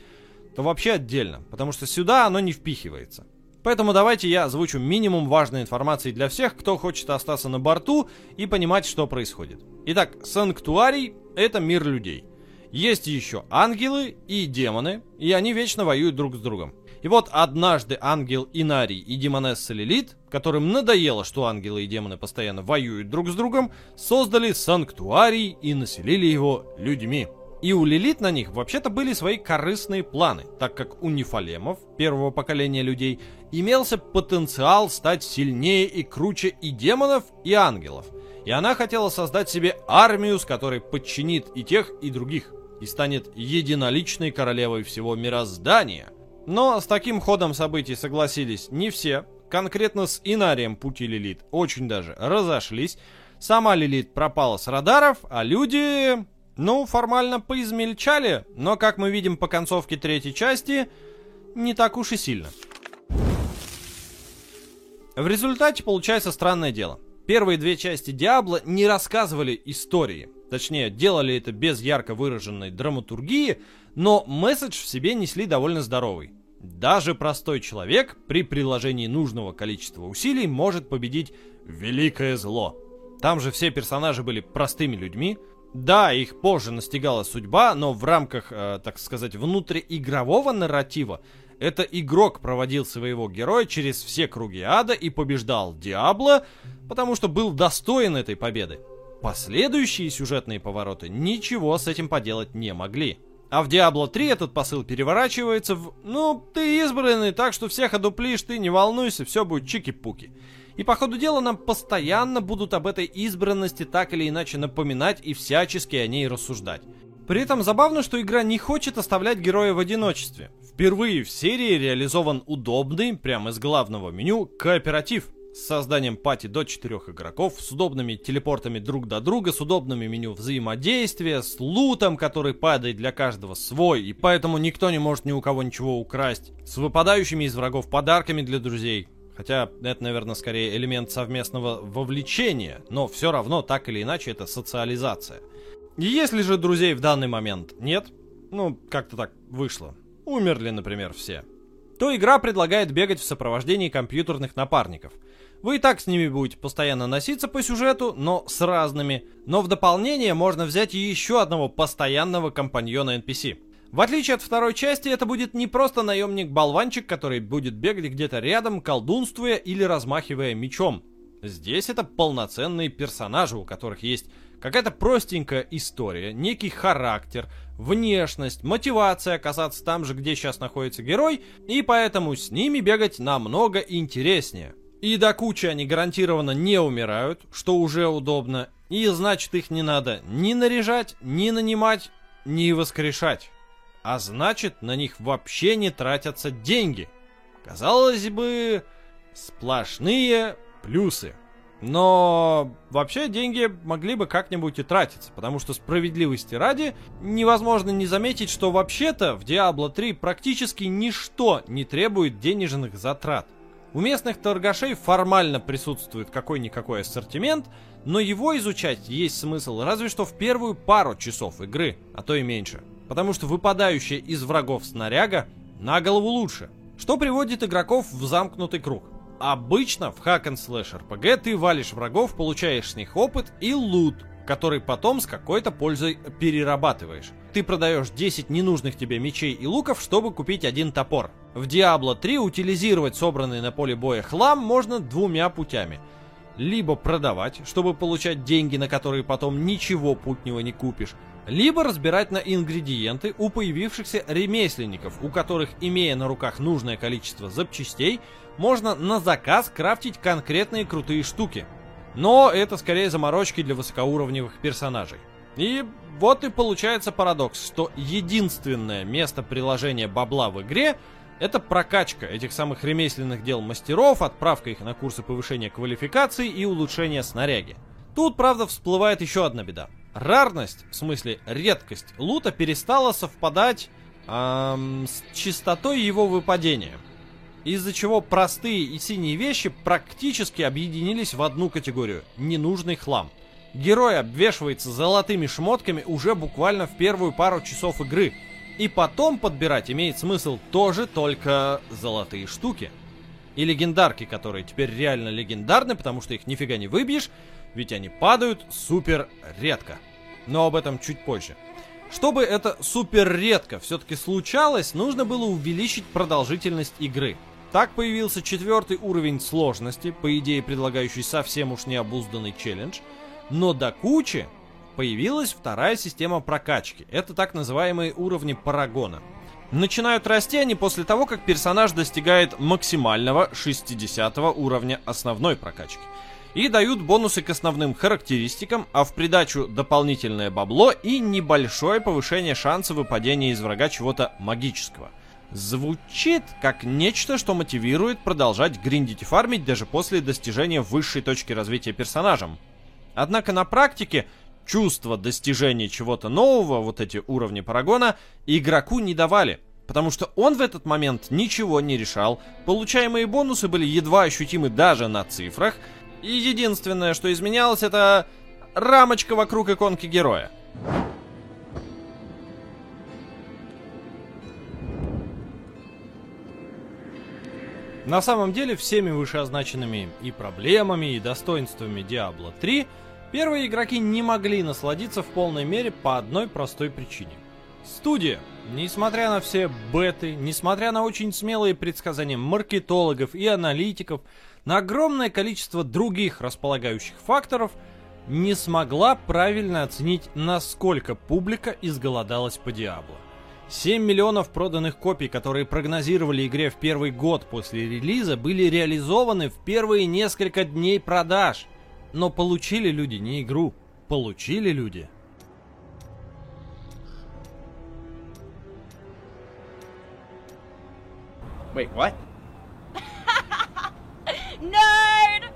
то вообще отдельно, потому что сюда оно не впихивается. Поэтому давайте я озвучу минимум важной информации для всех, кто хочет остаться на борту и понимать, что происходит. Итак, Санктуарий — это мир людей. Есть еще ангелы и демоны, и они вечно воюют друг с другом. И вот однажды ангел Инарий и демонесса Лилит, которым надоело, что ангелы и демоны постоянно воюют друг с другом, создали санктуарий и населили его людьми. И у Лилит на них вообще-то были свои корыстные планы, так как у Нефалемов, первого поколения людей, имелся потенциал стать сильнее и круче и демонов, и ангелов. И она хотела создать себе армию, с которой подчинит и тех, и других и станет единоличной королевой всего мироздания. Но с таким ходом событий согласились не все. Конкретно с Инарием пути Лилит очень даже разошлись. Сама Лилит пропала с радаров, а люди, ну, формально поизмельчали, но, как мы видим по концовке третьей части, не так уж и сильно. В результате получается странное дело. Первые две части Диабло не рассказывали истории. Точнее, делали это без ярко выраженной драматургии, но месседж в себе несли довольно здоровый. Даже простой человек при приложении нужного количества усилий может победить великое зло. Там же все персонажи были простыми людьми. Да, их позже настигала судьба, но в рамках, э, так сказать, внутриигрового нарратива это игрок проводил своего героя через все круги ада и побеждал Диабло, потому что был достоин этой победы. Последующие сюжетные повороты ничего с этим поделать не могли. А в Diablo 3 этот посыл переворачивается в «Ну, ты избранный, так что всех одуплишь, ты не волнуйся, все будет чики-пуки». И по ходу дела нам постоянно будут об этой избранности так или иначе напоминать и всячески о ней рассуждать. При этом забавно, что игра не хочет оставлять героя в одиночестве. Впервые в серии реализован удобный, прямо из главного меню, кооператив. С созданием пати до 4 игроков, с удобными телепортами друг до друга, с удобными меню взаимодействия, с лутом, который падает для каждого свой, и поэтому никто не может ни у кого ничего украсть, с выпадающими из врагов подарками для друзей. Хотя это, наверное, скорее элемент совместного вовлечения, но все равно так или иначе это социализация. Если же друзей в данный момент нет, ну, как-то так вышло, умерли, например, все, то игра предлагает бегать в сопровождении компьютерных напарников. Вы и так с ними будете постоянно носиться по сюжету, но с разными. Но в дополнение можно взять еще одного постоянного компаньона NPC. В отличие от второй части, это будет не просто наемник-болванчик, который будет бегать где-то рядом, колдунствуя или размахивая мечом. Здесь это полноценные персонажи, у которых есть какая-то простенькая история, некий характер, внешность, мотивация оказаться там же, где сейчас находится герой, и поэтому с ними бегать намного интереснее. И до кучи они гарантированно не умирают, что уже удобно, и значит их не надо ни наряжать, ни нанимать, ни воскрешать. А значит, на них вообще не тратятся деньги. Казалось бы, сплошные плюсы. Но вообще деньги могли бы как-нибудь и тратиться, потому что справедливости ради невозможно не заметить, что вообще-то в Diablo 3 практически ничто не требует денежных затрат. У местных торгашей формально присутствует какой-никакой ассортимент, но его изучать есть смысл разве что в первую пару часов игры, а то и меньше. Потому что выпадающая из врагов снаряга на голову лучше, что приводит игроков в замкнутый круг. Обычно в Hack and Slash RPG ты валишь врагов, получаешь с них опыт и лут, который потом с какой-то пользой перерабатываешь. Ты продаешь 10 ненужных тебе мечей и луков, чтобы купить один топор. В Diablo 3 утилизировать собранный на поле боя хлам можно двумя путями. Либо продавать, чтобы получать деньги, на которые потом ничего путнего не купишь, либо разбирать на ингредиенты у появившихся ремесленников, у которых, имея на руках нужное количество запчастей, можно на заказ крафтить конкретные крутые штуки. Но это скорее заморочки для высокоуровневых персонажей. И вот и получается парадокс, что единственное место приложения бабла в игре это прокачка этих самых ремесленных дел мастеров, отправка их на курсы повышения квалификации и улучшения снаряги. Тут, правда, всплывает еще одна беда. Рарность, в смысле редкость лута перестала совпадать эм, с частотой его выпадения из-за чего простые и синие вещи практически объединились в одну категорию – ненужный хлам. Герой обвешивается золотыми шмотками уже буквально в первую пару часов игры, и потом подбирать имеет смысл тоже только золотые штуки. И легендарки, которые теперь реально легендарны, потому что их нифига не выбьешь, ведь они падают супер редко. Но об этом чуть позже. Чтобы это супер редко все-таки случалось, нужно было увеличить продолжительность игры – так появился четвертый уровень сложности, по идее предлагающий совсем уж необузданный челлендж, но до кучи появилась вторая система прокачки. Это так называемые уровни парагона. Начинают расти они после того, как персонаж достигает максимального 60 уровня основной прокачки. И дают бонусы к основным характеристикам, а в придачу дополнительное бабло и небольшое повышение шанса выпадения из врага чего-то магического – Звучит как нечто, что мотивирует продолжать гриндить и фармить даже после достижения высшей точки развития персонажем. Однако на практике чувство достижения чего-то нового, вот эти уровни Парагона, игроку не давали. Потому что он в этот момент ничего не решал, получаемые бонусы были едва ощутимы даже на цифрах, и единственное, что изменялось, это рамочка вокруг иконки героя. На самом деле, всеми вышеозначенными и проблемами, и достоинствами Diablo 3 первые игроки не могли насладиться в полной мере по одной простой причине. Студия, несмотря на все беты, несмотря на очень смелые предсказания маркетологов и аналитиков, на огромное количество других располагающих факторов, не смогла правильно оценить, насколько публика изголодалась по Диабло. 7 миллионов проданных копий, которые прогнозировали игре в первый год после релиза, были реализованы в первые несколько дней продаж. Но получили люди не игру, получили люди. Wait, what? [LAUGHS] Nerd!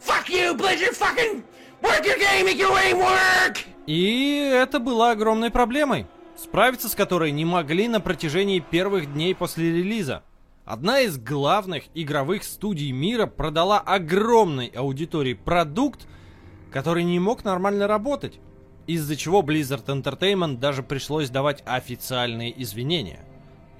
Fuck you, Blizzard fucking! Work your game, make your aim work! И это было огромной проблемой, справиться с которой не могли на протяжении первых дней после релиза. Одна из главных игровых студий мира продала огромной аудитории продукт, который не мог нормально работать, из-за чего Blizzard Entertainment даже пришлось давать официальные извинения.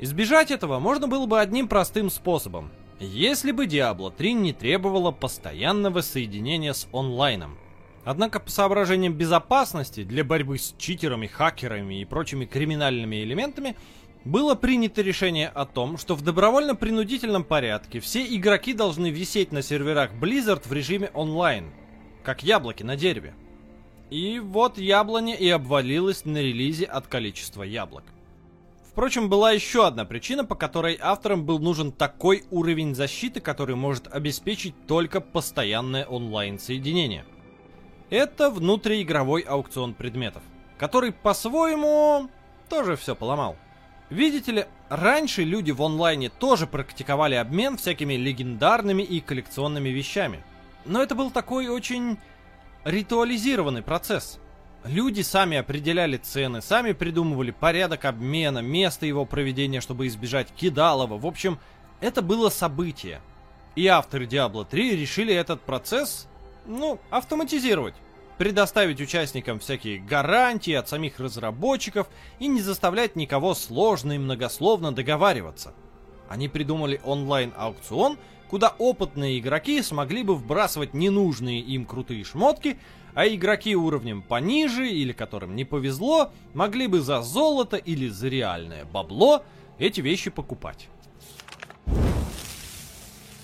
Избежать этого можно было бы одним простым способом. Если бы Diablo 3 не требовала постоянного соединения с онлайном. Однако по соображениям безопасности для борьбы с читерами, хакерами и прочими криминальными элементами было принято решение о том, что в добровольно-принудительном порядке все игроки должны висеть на серверах Blizzard в режиме онлайн, как яблоки на дереве. И вот яблоня и обвалилась на релизе от количества яблок. Впрочем, была еще одна причина, по которой авторам был нужен такой уровень защиты, который может обеспечить только постоянное онлайн-соединение. Это внутриигровой аукцион предметов, который по-своему тоже все поломал. Видите ли, раньше люди в онлайне тоже практиковали обмен всякими легендарными и коллекционными вещами. Но это был такой очень ритуализированный процесс. Люди сами определяли цены, сами придумывали порядок обмена, место его проведения, чтобы избежать кидалова. В общем, это было событие. И авторы Diablo 3 решили этот процесс, ну, автоматизировать предоставить участникам всякие гарантии от самих разработчиков и не заставлять никого сложно и многословно договариваться. Они придумали онлайн-аукцион, куда опытные игроки смогли бы вбрасывать ненужные им крутые шмотки, а игроки уровнем пониже или которым не повезло, могли бы за золото или за реальное бабло эти вещи покупать.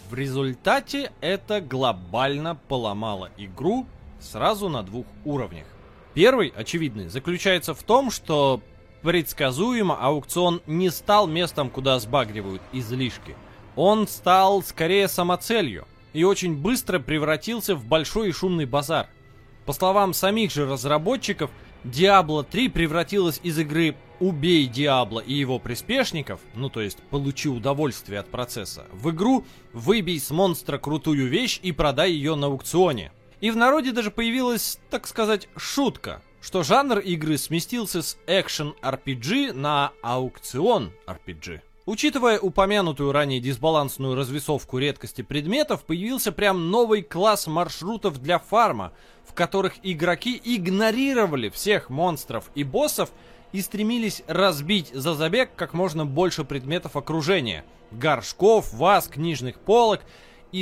В результате это глобально поломало игру сразу на двух уровнях. Первый, очевидный, заключается в том, что предсказуемо аукцион не стал местом, куда сбагривают излишки. Он стал скорее самоцелью и очень быстро превратился в большой и шумный базар. По словам самих же разработчиков, Diablo 3 превратилась из игры «Убей Диабло и его приспешников», ну то есть «Получи удовольствие от процесса», в игру «Выбей с монстра крутую вещь и продай ее на аукционе». И в народе даже появилась, так сказать, шутка, что жанр игры сместился с экшен RPG на аукцион RPG. Учитывая упомянутую ранее дисбалансную развесовку редкости предметов, появился прям новый класс маршрутов для фарма, в которых игроки игнорировали всех монстров и боссов и стремились разбить за забег как можно больше предметов окружения. Горшков, ваз, книжных полок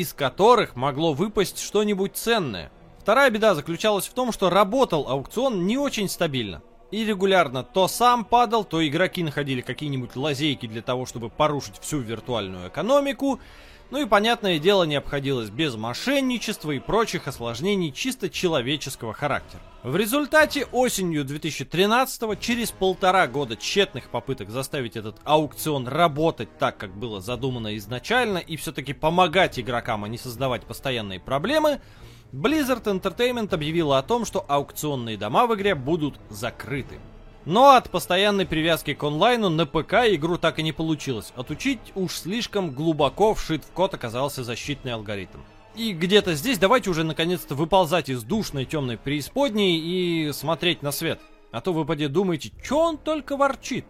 из которых могло выпасть что-нибудь ценное. Вторая беда заключалась в том, что работал аукцион не очень стабильно. И регулярно то сам падал, то игроки находили какие-нибудь лазейки для того, чтобы порушить всю виртуальную экономику, ну и, понятное дело, не обходилось без мошенничества и прочих осложнений чисто человеческого характера. В результате осенью 2013 через полтора года тщетных попыток заставить этот аукцион работать так, как было задумано изначально, и все-таки помогать игрокам, а не создавать постоянные проблемы, Blizzard Entertainment объявила о том, что аукционные дома в игре будут закрыты. Но от постоянной привязки к онлайну на ПК игру так и не получилось. Отучить уж слишком глубоко вшит в код оказался защитный алгоритм. И где-то здесь давайте уже наконец-то выползать из душной темной преисподней и смотреть на свет. А то вы поди думаете, что он только ворчит.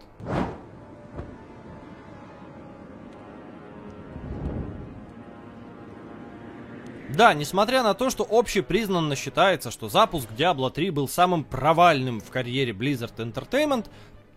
Да, несмотря на то, что общепризнанно считается, что запуск Diablo 3 был самым провальным в карьере Blizzard Entertainment,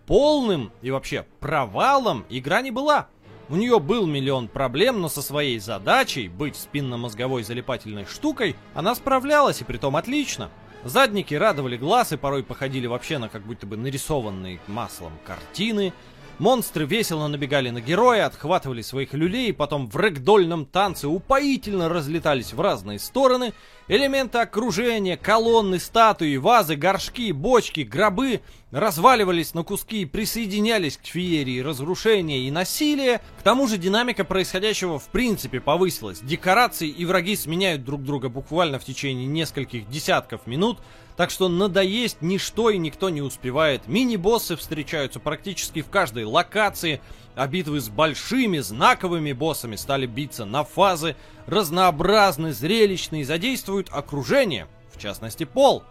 полным и вообще провалом игра не была. У нее был миллион проблем, но со своей задачей быть спинномозговой залипательной штукой она справлялась и притом отлично. Задники радовали глаз и порой походили вообще на как будто бы нарисованные маслом картины. Монстры весело набегали на героя, отхватывали своих люлей, потом в рэгдольном танце упоительно разлетались в разные стороны. Элементы окружения, колонны, статуи, вазы, горшки, бочки, гробы разваливались на куски и присоединялись к феерии разрушения и насилия. К тому же динамика происходящего в принципе повысилась. Декорации и враги сменяют друг друга буквально в течение нескольких десятков минут, так что надоесть ничто и никто не успевает. Мини-боссы встречаются практически в каждой локации, а битвы с большими знаковыми боссами стали биться на фазы, разнообразны, зрелищные, задействуют окружение, в частности пол.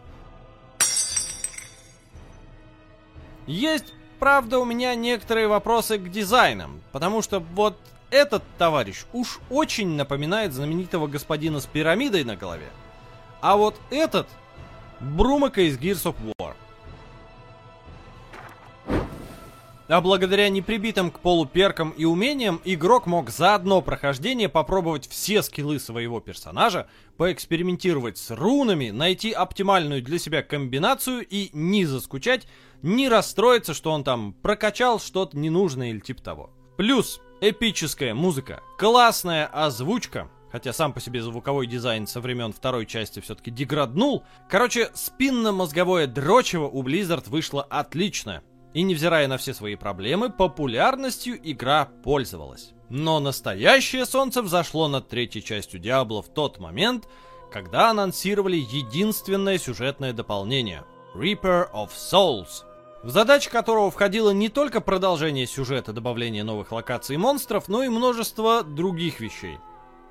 Есть, правда, у меня некоторые вопросы к дизайнам, потому что вот этот товарищ уж очень напоминает знаменитого господина с пирамидой на голове. А вот этот Брумака из Gears of War. А благодаря неприбитым к полу перкам и умениям, игрок мог за одно прохождение попробовать все скиллы своего персонажа, поэкспериментировать с рунами, найти оптимальную для себя комбинацию и не заскучать, не расстроиться, что он там прокачал что-то ненужное или типа того. Плюс эпическая музыка, классная озвучка, хотя сам по себе звуковой дизайн со времен второй части все-таки деграднул. Короче, спинно-мозговое дрочево у Blizzard вышло отлично. И невзирая на все свои проблемы, популярностью игра пользовалась. Но настоящее солнце взошло над третьей частью Диабло в тот момент, когда анонсировали единственное сюжетное дополнение — Reaper of Souls, в задачи которого входило не только продолжение сюжета, добавление новых локаций и монстров, но и множество других вещей.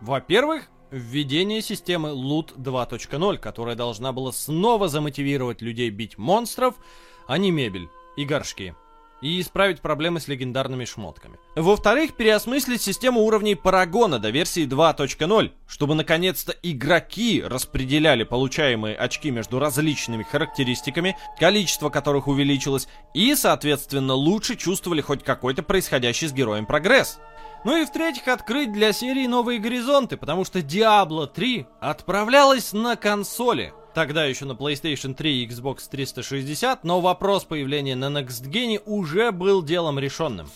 Во-первых, введение системы Loot 2.0, которая должна была снова замотивировать людей бить монстров, а не мебель и горшки. И исправить проблемы с легендарными шмотками. Во-вторых, переосмыслить систему уровней Парагона до версии 2.0, чтобы наконец-то игроки распределяли получаемые очки между различными характеристиками, количество которых увеличилось, и, соответственно, лучше чувствовали хоть какой-то происходящий с героем прогресс. Ну и в-третьих, открыть для серии новые горизонты, потому что Diablo 3 отправлялась на консоли, тогда еще на PlayStation 3 и Xbox 360, но вопрос появления на Next Gen уже был делом решенным.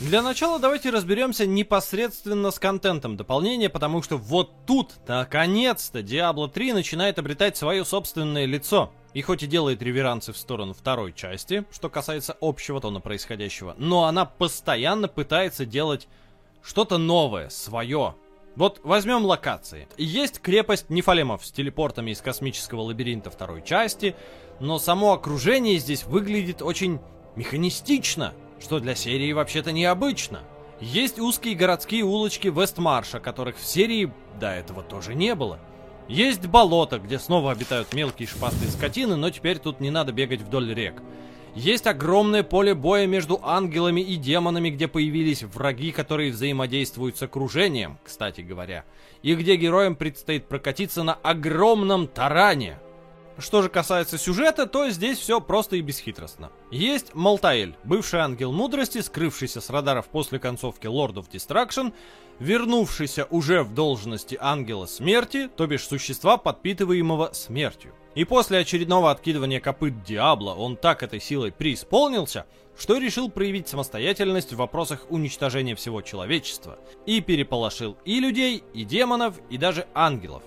Для начала давайте разберемся непосредственно с контентом дополнения, потому что вот тут, наконец-то, Diablo 3 начинает обретать свое собственное лицо. И хоть и делает реверансы в сторону второй части, что касается общего тона происходящего, но она постоянно пытается делать что-то новое, свое, вот возьмем локации. Есть крепость Нефалемов с телепортами из космического лабиринта второй части, но само окружение здесь выглядит очень механистично, что для серии вообще-то необычно. Есть узкие городские улочки Вестмарша, которых в серии до этого тоже не было. Есть болото, где снова обитают мелкие шпастые скотины, но теперь тут не надо бегать вдоль рек. Есть огромное поле боя между ангелами и демонами, где появились враги, которые взаимодействуют с окружением, кстати говоря, и где героям предстоит прокатиться на огромном таране. Что же касается сюжета, то здесь все просто и бесхитростно. Есть Малтаэль, бывший ангел мудрости, скрывшийся с радаров после концовки Lord of Destruction, вернувшийся уже в должности ангела смерти, то бишь существа, подпитываемого смертью. И после очередного откидывания копыт Диабло он так этой силой преисполнился, что решил проявить самостоятельность в вопросах уничтожения всего человечества. И переполошил и людей, и демонов, и даже ангелов.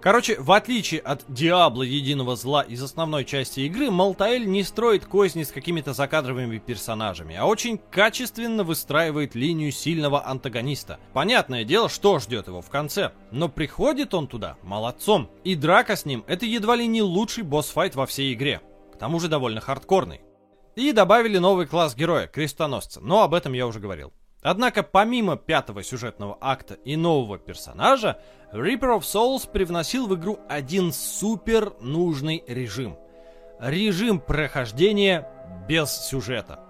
Короче, в отличие от Диабло Единого Зла из основной части игры, Малтаэль не строит козни с какими-то закадровыми персонажами, а очень качественно выстраивает линию сильного антагониста. Понятное дело, что ждет его в конце, но приходит он туда молодцом. И драка с ним это едва ли не лучший босс-файт во всей игре. К тому же довольно хардкорный. И добавили новый класс героя, крестоносца, но об этом я уже говорил. Однако помимо пятого сюжетного акта и нового персонажа, Reaper of Souls привносил в игру один супер нужный режим. Режим прохождения без сюжета.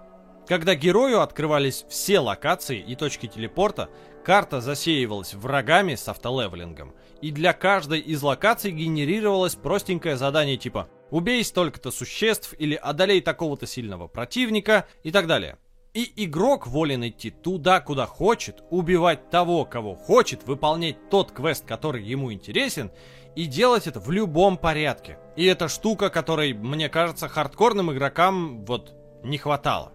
Когда герою открывались все локации и точки телепорта, карта засеивалась врагами с автолевелингом, и для каждой из локаций генерировалось простенькое задание типа «Убей столько-то существ» или «Одолей такого-то сильного противника» и так далее. И игрок волен идти туда, куда хочет, убивать того, кого хочет, выполнять тот квест, который ему интересен, и делать это в любом порядке. И это штука, которой, мне кажется, хардкорным игрокам вот не хватало.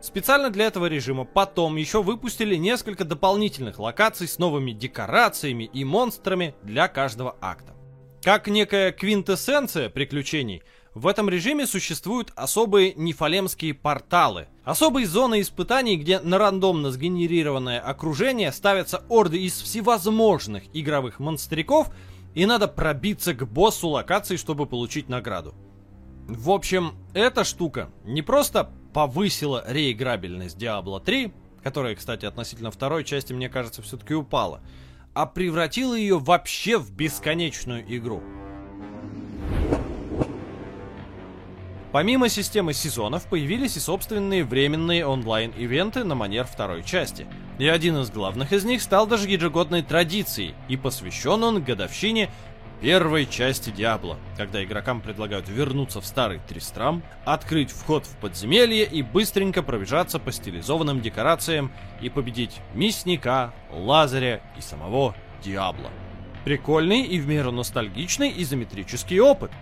Специально для этого режима потом еще выпустили несколько дополнительных локаций с новыми декорациями и монстрами для каждого акта. Как некая квинтэссенция приключений – в этом режиме существуют особые нефалемские порталы. Особые зоны испытаний, где на рандомно сгенерированное окружение ставятся орды из всевозможных игровых монстриков, и надо пробиться к боссу локации, чтобы получить награду. В общем, эта штука не просто повысила реиграбельность Diablo 3, которая, кстати, относительно второй части, мне кажется, все-таки упала, а превратила ее вообще в бесконечную игру. Помимо системы сезонов, появились и собственные временные онлайн-ивенты на манер второй части. И один из главных из них стал даже ежегодной традицией, и посвящен он годовщине первой части Диабло, когда игрокам предлагают вернуться в старый Тристрам, открыть вход в подземелье и быстренько пробежаться по стилизованным декорациям и победить Мясника, Лазаря и самого Диабло. Прикольный и в меру ностальгичный изометрический опыт –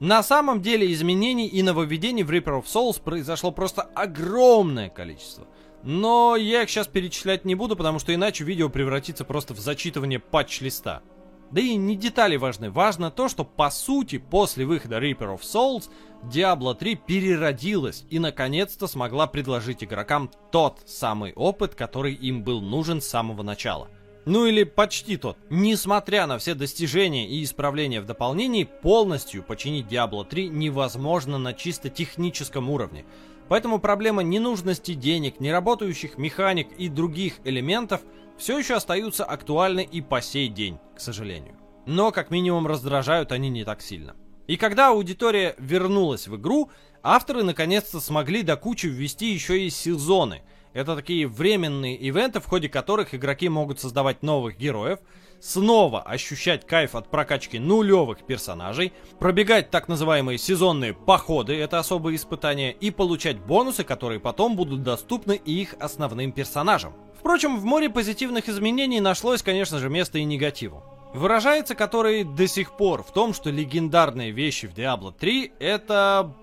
на самом деле изменений и нововведений в Reaper of Souls произошло просто огромное количество. Но я их сейчас перечислять не буду, потому что иначе видео превратится просто в зачитывание патч-листа. Да и не детали важны, важно то, что по сути после выхода Reaper of Souls Diablo 3 переродилась и наконец-то смогла предложить игрокам тот самый опыт, который им был нужен с самого начала. Ну или почти тот. Несмотря на все достижения и исправления в дополнении, полностью починить Diablo 3 невозможно на чисто техническом уровне. Поэтому проблема ненужности денег, неработающих механик и других элементов все еще остаются актуальны и по сей день, к сожалению. Но как минимум раздражают они не так сильно. И когда аудитория вернулась в игру, авторы наконец-то смогли до кучи ввести еще и сезоны – это такие временные ивенты, в ходе которых игроки могут создавать новых героев, снова ощущать кайф от прокачки нулевых персонажей, пробегать так называемые сезонные походы, это особые испытания, и получать бонусы, которые потом будут доступны их основным персонажам. Впрочем, в море позитивных изменений нашлось, конечно же, место и негативу. Выражается который до сих пор в том, что легендарные вещи в Diablo 3 это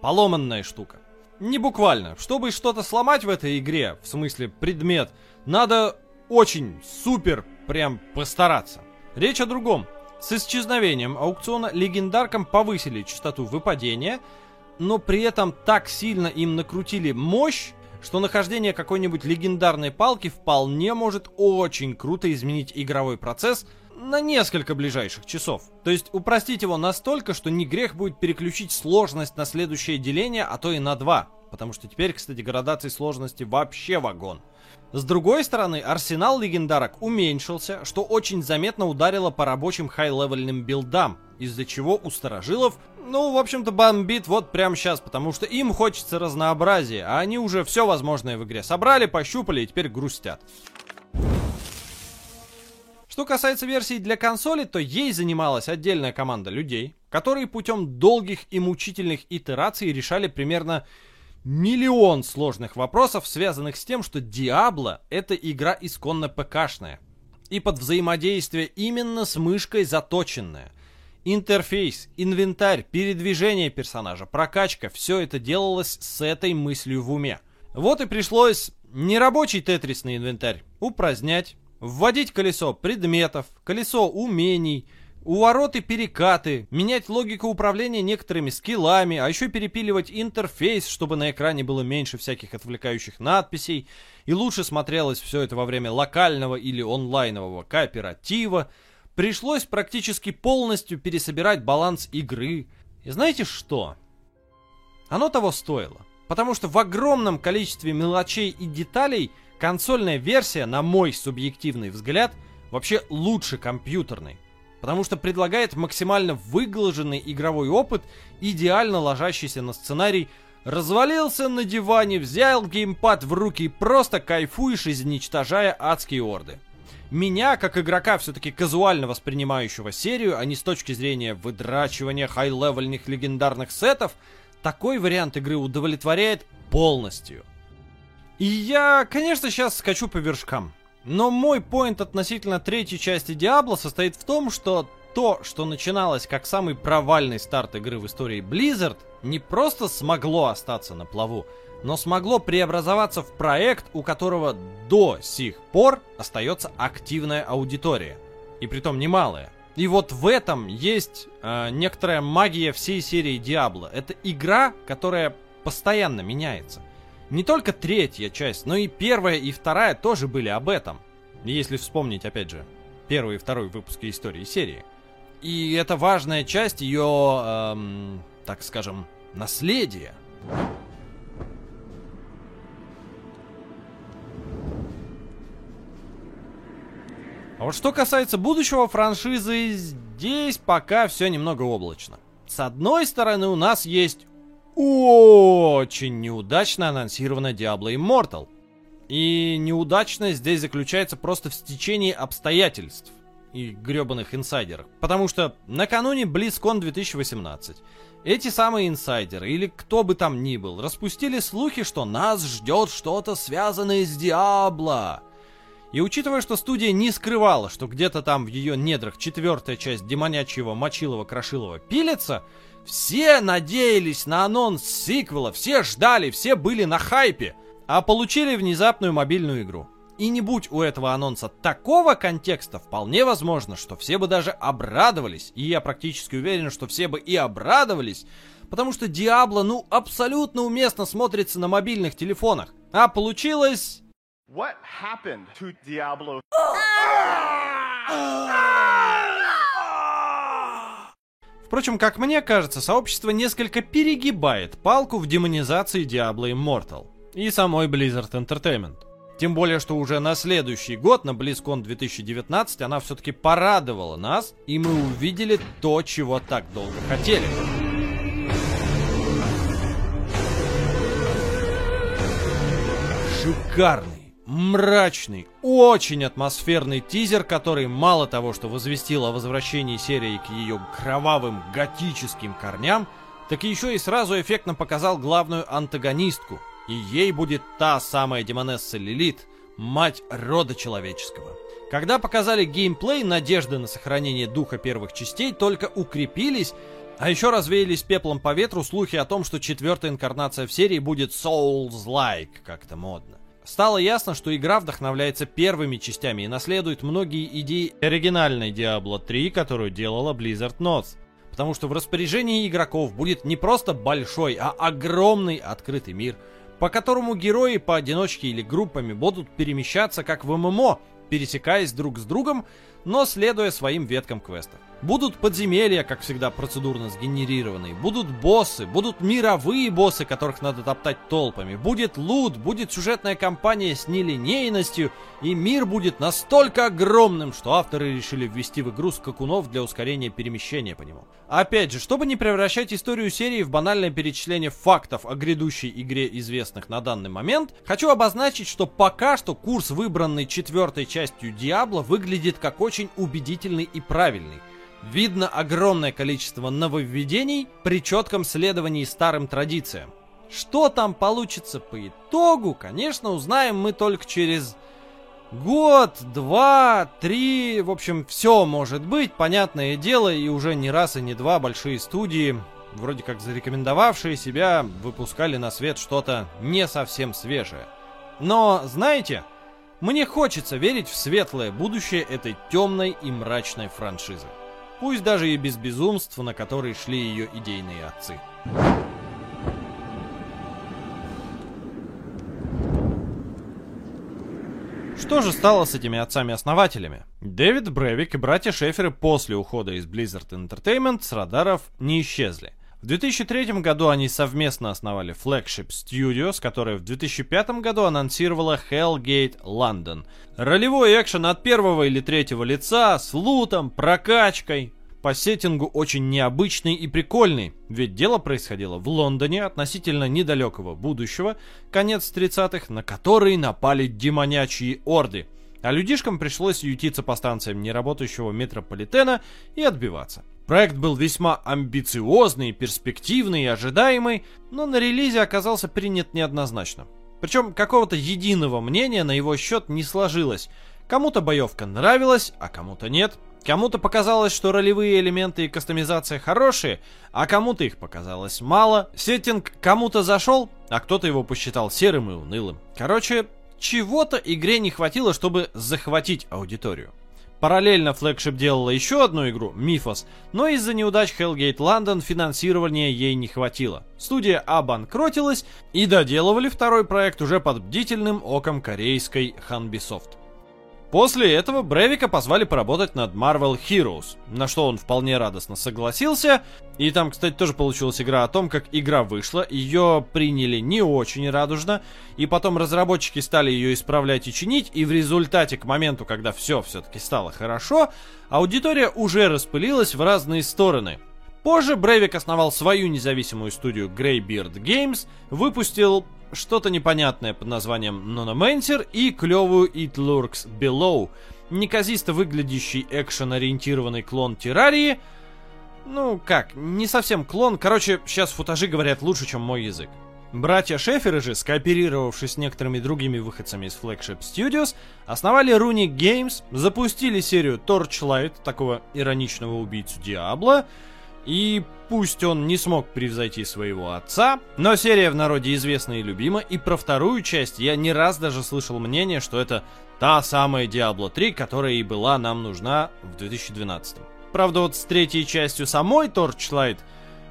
поломанная штука. Не буквально. Чтобы что-то сломать в этой игре, в смысле предмет, надо очень супер прям постараться. Речь о другом. С исчезновением аукциона легендаркам повысили частоту выпадения, но при этом так сильно им накрутили мощь, что нахождение какой-нибудь легендарной палки вполне может очень круто изменить игровой процесс на несколько ближайших часов. То есть упростить его настолько, что не грех будет переключить сложность на следующее деление, а то и на два. Потому что теперь, кстати, градации сложности вообще вагон. С другой стороны, арсенал легендарок уменьшился, что очень заметно ударило по рабочим high-level ным build ам, из-за чего у старожилов, ну, в общем-то, бомбит вот прямо сейчас, потому что им хочется разнообразия, а они уже все возможное в игре собрали, пощупали и теперь грустят. Что касается версий для консоли, то ей занималась отдельная команда людей, которые путем долгих и мучительных итераций решали примерно миллион сложных вопросов, связанных с тем, что Diablo — это игра исконно ПКшная. И под взаимодействие именно с мышкой заточенная. Интерфейс, инвентарь, передвижение персонажа, прокачка — все это делалось с этой мыслью в уме. Вот и пришлось нерабочий тетрисный инвентарь упразднять, Вводить колесо предметов, колесо умений, увороты перекаты, менять логику управления некоторыми скиллами, а еще перепиливать интерфейс, чтобы на экране было меньше всяких отвлекающих надписей, и лучше смотрелось все это во время локального или онлайнового кооператива. Пришлось практически полностью пересобирать баланс игры. И знаете что? Оно того стоило. Потому что в огромном количестве мелочей и деталей – Консольная версия, на мой субъективный взгляд, вообще лучше компьютерной. Потому что предлагает максимально выглаженный игровой опыт, идеально ложащийся на сценарий Развалился на диване, взял геймпад в руки и просто кайфуешь, изничтожая адские орды. Меня, как игрока, все-таки казуально воспринимающего серию, а не с точки зрения выдрачивания хай-левельных легендарных сетов, такой вариант игры удовлетворяет полностью. И я, конечно, сейчас скачу по вершкам. Но мой поинт относительно третьей части Диабло состоит в том, что то, что начиналось как самый провальный старт игры в истории Blizzard, не просто смогло остаться на плаву, но смогло преобразоваться в проект, у которого до сих пор остается активная аудитория. И притом немалая. И вот в этом есть э, некоторая магия всей серии Диабло. Это игра, которая постоянно меняется. Не только третья часть, но и первая и вторая тоже были об этом. Если вспомнить, опять же, первый и второй выпуски истории серии. И это важная часть ее, эм, так скажем, наследие. А вот что касается будущего франшизы, здесь пока все немного облачно. С одной стороны, у нас есть очень неудачно анонсирована Diablo Immortal. И неудачность здесь заключается просто в стечении обстоятельств и гребаных инсайдерах. Потому что накануне BlizzCon 2018 эти самые инсайдеры, или кто бы там ни был, распустили слухи, что нас ждет что-то связанное с Диабло. И учитывая, что студия не скрывала, что где-то там в ее недрах четвертая часть демонячьего Мочилова Крошилова пилится, все надеялись на анонс сиквела, все ждали, все были на хайпе, а получили внезапную мобильную игру. И не будь у этого анонса такого контекста, вполне возможно, что все бы даже обрадовались, и я практически уверен, что все бы и обрадовались, потому что Диабло, ну, абсолютно уместно смотрится на мобильных телефонах. А получилось... What happened to Diablo? [LAUGHS] [LAUGHS] Впрочем, как мне кажется, сообщество несколько перегибает палку в демонизации Diablo Immortal и самой Blizzard Entertainment. Тем более, что уже на следующий год, на BlizzCon 2019, она все-таки порадовала нас, и мы увидели то, чего так долго хотели. Шикарный мрачный, очень атмосферный тизер, который мало того, что возвестил о возвращении серии к ее кровавым готическим корням, так еще и сразу эффектно показал главную антагонистку. И ей будет та самая демонесса Лилит, мать рода человеческого. Когда показали геймплей, надежды на сохранение духа первых частей только укрепились, а еще развеялись пеплом по ветру слухи о том, что четвертая инкарнация в серии будет Souls-like, как-то модно. Стало ясно, что игра вдохновляется первыми частями и наследует многие идеи оригинальной Diablo 3, которую делала Blizzard North. Потому что в распоряжении игроков будет не просто большой, а огромный открытый мир, по которому герои поодиночке или группами будут перемещаться как в ММО, пересекаясь друг с другом, но следуя своим веткам квестов. Будут подземелья, как всегда, процедурно сгенерированные. Будут боссы, будут мировые боссы, которых надо топтать толпами. Будет лут, будет сюжетная кампания с нелинейностью, и мир будет настолько огромным, что авторы решили ввести в игру скакунов для ускорения перемещения по нему. Опять же, чтобы не превращать историю серии в банальное перечисление фактов о грядущей игре известных на данный момент, хочу обозначить, что пока что курс, выбранный четвертой частью Диабло, выглядит как очень убедительный и правильный. Видно огромное количество нововведений при четком следовании старым традициям. Что там получится по итогу, конечно, узнаем мы только через год, два, три. В общем, все может быть, понятное дело, и уже не раз и не два большие студии, вроде как зарекомендовавшие себя, выпускали на свет что-то не совсем свежее. Но, знаете, мне хочется верить в светлое будущее этой темной и мрачной франшизы пусть даже и без безумств, на которые шли ее идейные отцы. Что же стало с этими отцами-основателями? Дэвид Бревик и братья Шеферы после ухода из Blizzard Entertainment с радаров не исчезли. В 2003 году они совместно основали Flagship Studios, которая в 2005 году анонсировала Hellgate London. Ролевой экшен от первого или третьего лица, с лутом, прокачкой. По сеттингу очень необычный и прикольный, ведь дело происходило в Лондоне относительно недалекого будущего, конец 30-х, на который напали демонячьи орды – а людишкам пришлось ютиться по станциям неработающего метрополитена и отбиваться. Проект был весьма амбициозный, перспективный и ожидаемый, но на релизе оказался принят неоднозначно. Причем какого-то единого мнения на его счет не сложилось. Кому-то боевка нравилась, а кому-то нет. Кому-то показалось, что ролевые элементы и кастомизация хорошие, а кому-то их показалось мало. Сеттинг кому-то зашел, а кто-то его посчитал серым и унылым. Короче, чего-то игре не хватило, чтобы захватить аудиторию. Параллельно флагшип делала еще одну игру, Mythos, но из-за неудач Hellgate London финансирования ей не хватило. Студия обанкротилась и доделывали второй проект уже под бдительным оком корейской Hanbisoft. После этого Бревика позвали поработать над Marvel Heroes, на что он вполне радостно согласился. И там, кстати, тоже получилась игра о том, как игра вышла. Ее приняли не очень радужно. И потом разработчики стали ее исправлять и чинить. И в результате, к моменту, когда все все-таки стало хорошо, аудитория уже распылилась в разные стороны. Позже Брейвик основал свою независимую студию Greybeard Games, выпустил что-то непонятное под названием Nonomancer и клевую It Lurks Below, неказисто выглядящий экшен-ориентированный клон Террарии. Ну, как, не совсем клон, короче, сейчас футажи говорят лучше, чем мой язык. Братья Шеферы же, скооперировавшись с некоторыми другими выходцами из Flagship Studios, основали Runic Games, запустили серию Torchlight, такого ироничного убийцу Диабло, и пусть он не смог превзойти своего отца, но серия в народе известна и любима, и про вторую часть я не раз даже слышал мнение, что это та самая Diablo 3, которая и была нам нужна в 2012. Правда, вот с третьей частью самой Torchlight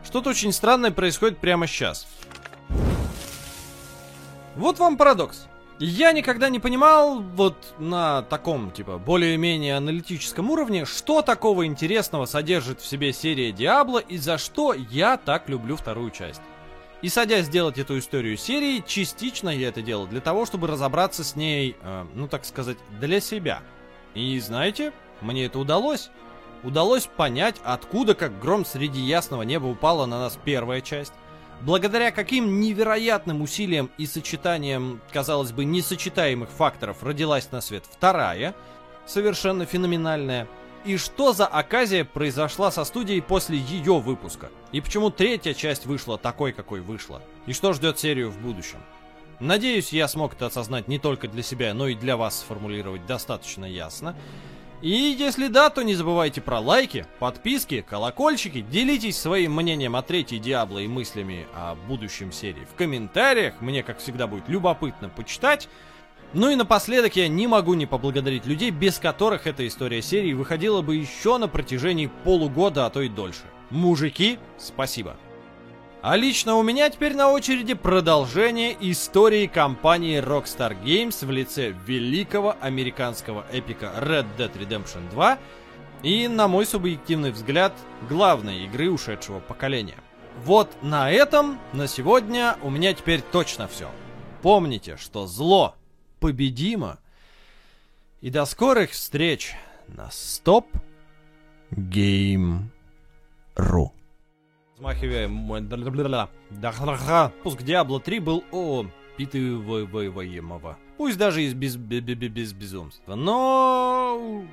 что-то очень странное происходит прямо сейчас. Вот вам парадокс. Я никогда не понимал вот на таком, типа, более-менее аналитическом уровне, что такого интересного содержит в себе серия Диабло и за что я так люблю вторую часть. И садясь сделать эту историю серии, частично я это делал для того, чтобы разобраться с ней, э, ну так сказать, для себя. И знаете, мне это удалось. Удалось понять, откуда как гром среди ясного неба упала на нас первая часть Благодаря каким невероятным усилиям и сочетаниям, казалось бы, несочетаемых факторов родилась на свет вторая, совершенно феноменальная. И что за оказия произошла со студией после ее выпуска? И почему третья часть вышла такой, какой вышла? И что ждет серию в будущем? Надеюсь, я смог это осознать не только для себя, но и для вас сформулировать достаточно ясно. И если да, то не забывайте про лайки, подписки, колокольчики, делитесь своим мнением о третьей Диабло и мыслями о будущем серии в комментариях, мне, как всегда, будет любопытно почитать. Ну и напоследок я не могу не поблагодарить людей, без которых эта история серии выходила бы еще на протяжении полугода, а то и дольше. Мужики, спасибо. А лично у меня теперь на очереди продолжение истории компании Rockstar Games в лице великого американского эпика Red Dead Redemption 2 и, на мой субъективный взгляд, главной игры ушедшего поколения. Вот на этом на сегодня у меня теперь точно все. Помните, что зло победимо. И до скорых встреч на Stop Game Ru. Взмахивая... Пуск Диабло 3 был о питываемого. Пусть даже из без, без, без, без безумства. Но...